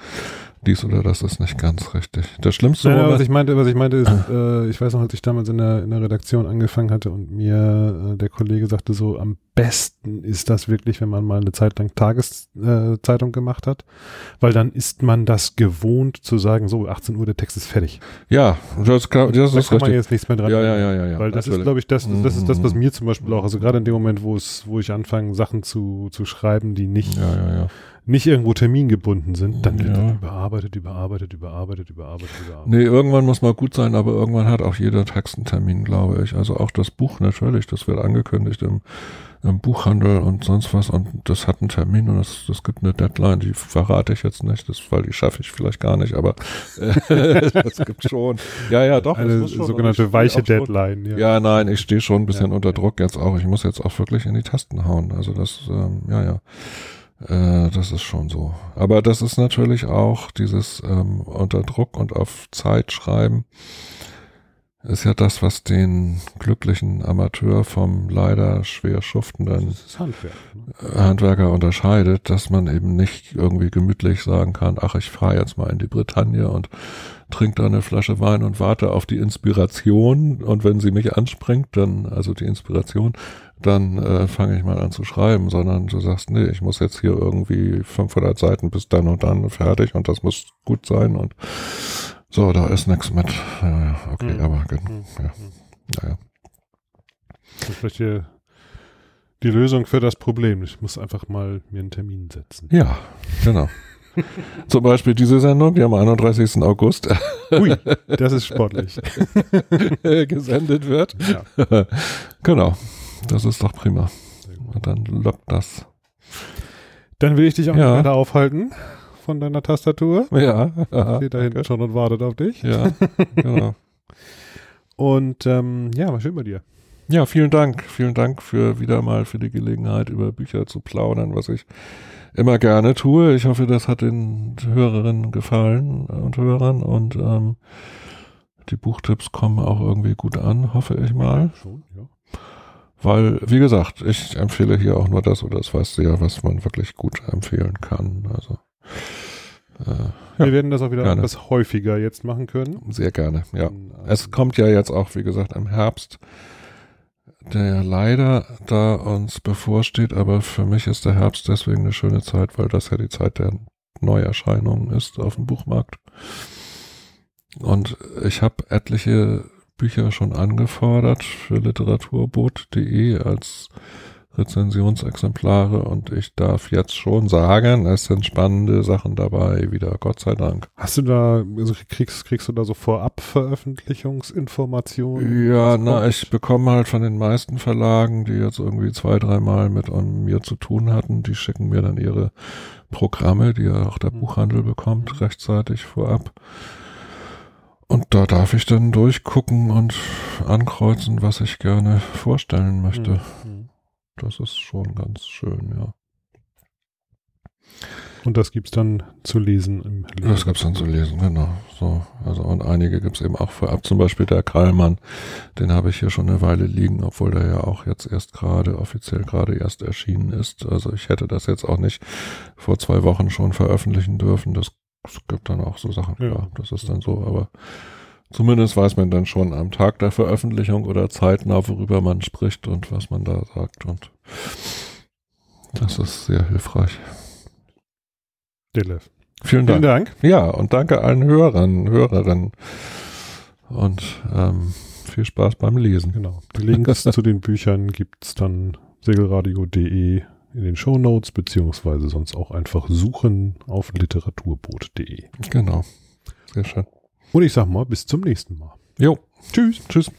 dies oder das ist nicht ganz richtig. Das Schlimmste,
Nein, was ich meinte, was ich meinte ist, äh, ich weiß noch, als ich damals in der, in der Redaktion angefangen hatte und mir äh, der Kollege sagte so, am besten ist das wirklich, wenn man mal eine Zeit lang Tageszeitung äh, gemacht hat, weil dann ist man das gewohnt zu sagen, so 18 Uhr, der Text ist fertig.
Ja, das, kann, das
da
ist
kann man
richtig.
jetzt nichts mehr dran
Ja, ja, ja, ja, ja.
Weil das
natürlich.
ist, glaube ich, das, das ist das, was
Mhm.
mir zum Beispiel auch, also gerade in dem Moment, wo es, wo ich anfange, Sachen zu, zu schreiben, die nicht,
Ja, ja, ja.
nicht irgendwo termingebunden sind, dann wird dann überarbeitet, überarbeitet, überarbeitet, überarbeitet, überarbeitet.
Nee, irgendwann muss mal gut sein, aber irgendwann hat auch jeder Text einen Termin, glaube ich. Also auch das Buch natürlich, das wird angekündigt im Buchhandel und sonst was und das hat einen Termin und das, das gibt eine Deadline, die verrate ich jetzt nicht, das, weil die schaffe ich vielleicht gar nicht, aber äh, das gibt schon. Ja, ja, doch.
Eine sogenannte
ich
weiche
auch schon-
Deadline. Ja.
Ja, nein, ich stehe schon ein bisschen
Ja,
unter. Druck jetzt auch. Ich muss jetzt auch wirklich in die Tasten hauen. Also das, ähm, ja, ja. Äh, das ist schon so. Aber das ist natürlich auch dieses ähm, unter Druck und auf Zeit schreiben. Ist ja das, was den glücklichen Amateur vom leider schwer schuftenden
Handwerk. Ne?
Handwerker unterscheidet, dass man eben nicht irgendwie gemütlich sagen kann, ach, ich fahre jetzt mal in die Bretagne und trinke da eine Flasche Wein und warte auf die Inspiration und wenn sie mich anspringt, dann, also die Inspiration, dann äh, fange ich mal an zu schreiben, sondern du sagst, nee, ich muss jetzt hier irgendwie 500 Seiten bis dann und dann fertig und das muss gut sein und so, da ist nichts mit. Ja, ja, okay,
Mhm.
aber gen-
Mhm.
ja, naja.
Das ist vielleicht die, die Lösung für das Problem. Ich muss einfach mal mir einen Termin setzen.
Ja, genau. Zum Beispiel diese Sendung, die am 31. August
Ui, das ist sportlich.
gesendet wird.
Ja.
genau. Das ist doch prima.
Gut.
Und dann lockt das.
Dann will ich dich auch
Ja.
nicht weiter aufhalten von deiner Tastatur.
Ja. aha,
Steht da hinten schon und wartet auf dich.
Ja, genau.
Und ähm, ja, war schön bei dir.
Ja, vielen Dank. Vielen Dank für wieder mal für die Gelegenheit, über Bücher zu plaudern, was ich immer gerne tue. Ich hoffe, das hat den Hörerinnen gefallen und Hörern und ähm, die Buchtipps kommen auch irgendwie gut an, hoffe ich mal.
Schon, ja.
Weil, wie gesagt, ich empfehle hier auch nur das oder das weißt du ja, was man wirklich gut empfehlen kann. Also äh,
Wir werden das auch wieder
gerne.
etwas häufiger jetzt machen können.
sehr gerne, ja.
Ähm,
Es kommt ja jetzt auch, wie gesagt, im Herbst, der ja leider da uns bevorsteht, aber für mich ist der Herbst deswegen eine schöne Zeit, weil das ja die Zeit der Neuerscheinungen ist auf dem Buchmarkt. Und ich habe etliche Bücher schon angefordert für literaturboot.de als Rezensionsexemplare und ich darf jetzt schon sagen, es sind spannende Sachen dabei, wieder Gott sei Dank.
Hast du da, also kriegst, kriegst du da so Vorab-Veröffentlichungsinformationen?
Ja, na, ich bekomme halt von den meisten Verlagen, die jetzt irgendwie zwei, dreimal mit mir zu tun hatten, die schicken mir dann ihre Programme, die ja auch der
Mhm.
Buchhandel bekommt, rechtzeitig vorab. Und da darf ich dann durchgucken und ankreuzen, was ich gerne vorstellen möchte.
Mhm.
Das ist schon ganz schön, ja.
Und das gibt's dann zu lesen im
Das gibt's dann zu lesen, genau. So, also und einige gibt's eben auch vorab. Zum Beispiel der Karlmann, den habe ich hier schon eine Weile liegen, obwohl der ja auch jetzt erst gerade, offiziell gerade erst erschienen ist. Also ich hätte das jetzt auch nicht vor zwei Wochen schon veröffentlichen dürfen. Das, es gibt dann auch so Sachen,
Ja.
ja, das ist dann so, aber zumindest weiß man dann schon am Tag der Veröffentlichung oder zeitnah, worüber man spricht und was man da sagt und das ist sehr hilfreich.
Detlef.
Vielen
Vielen
Dank.
Dank.
Ja, und danke allen Hörern, Hörerinnen. Und ähm, viel Spaß beim Lesen.
Genau. Die Links zu den Büchern gibt's dann segelradio.de in den Shownotes, beziehungsweise sonst auch einfach suchen auf literaturboot.de.
Genau. Sehr schön.
Und ich sag mal, bis zum nächsten Mal.
Jo.
Tschüss.
Tschüss.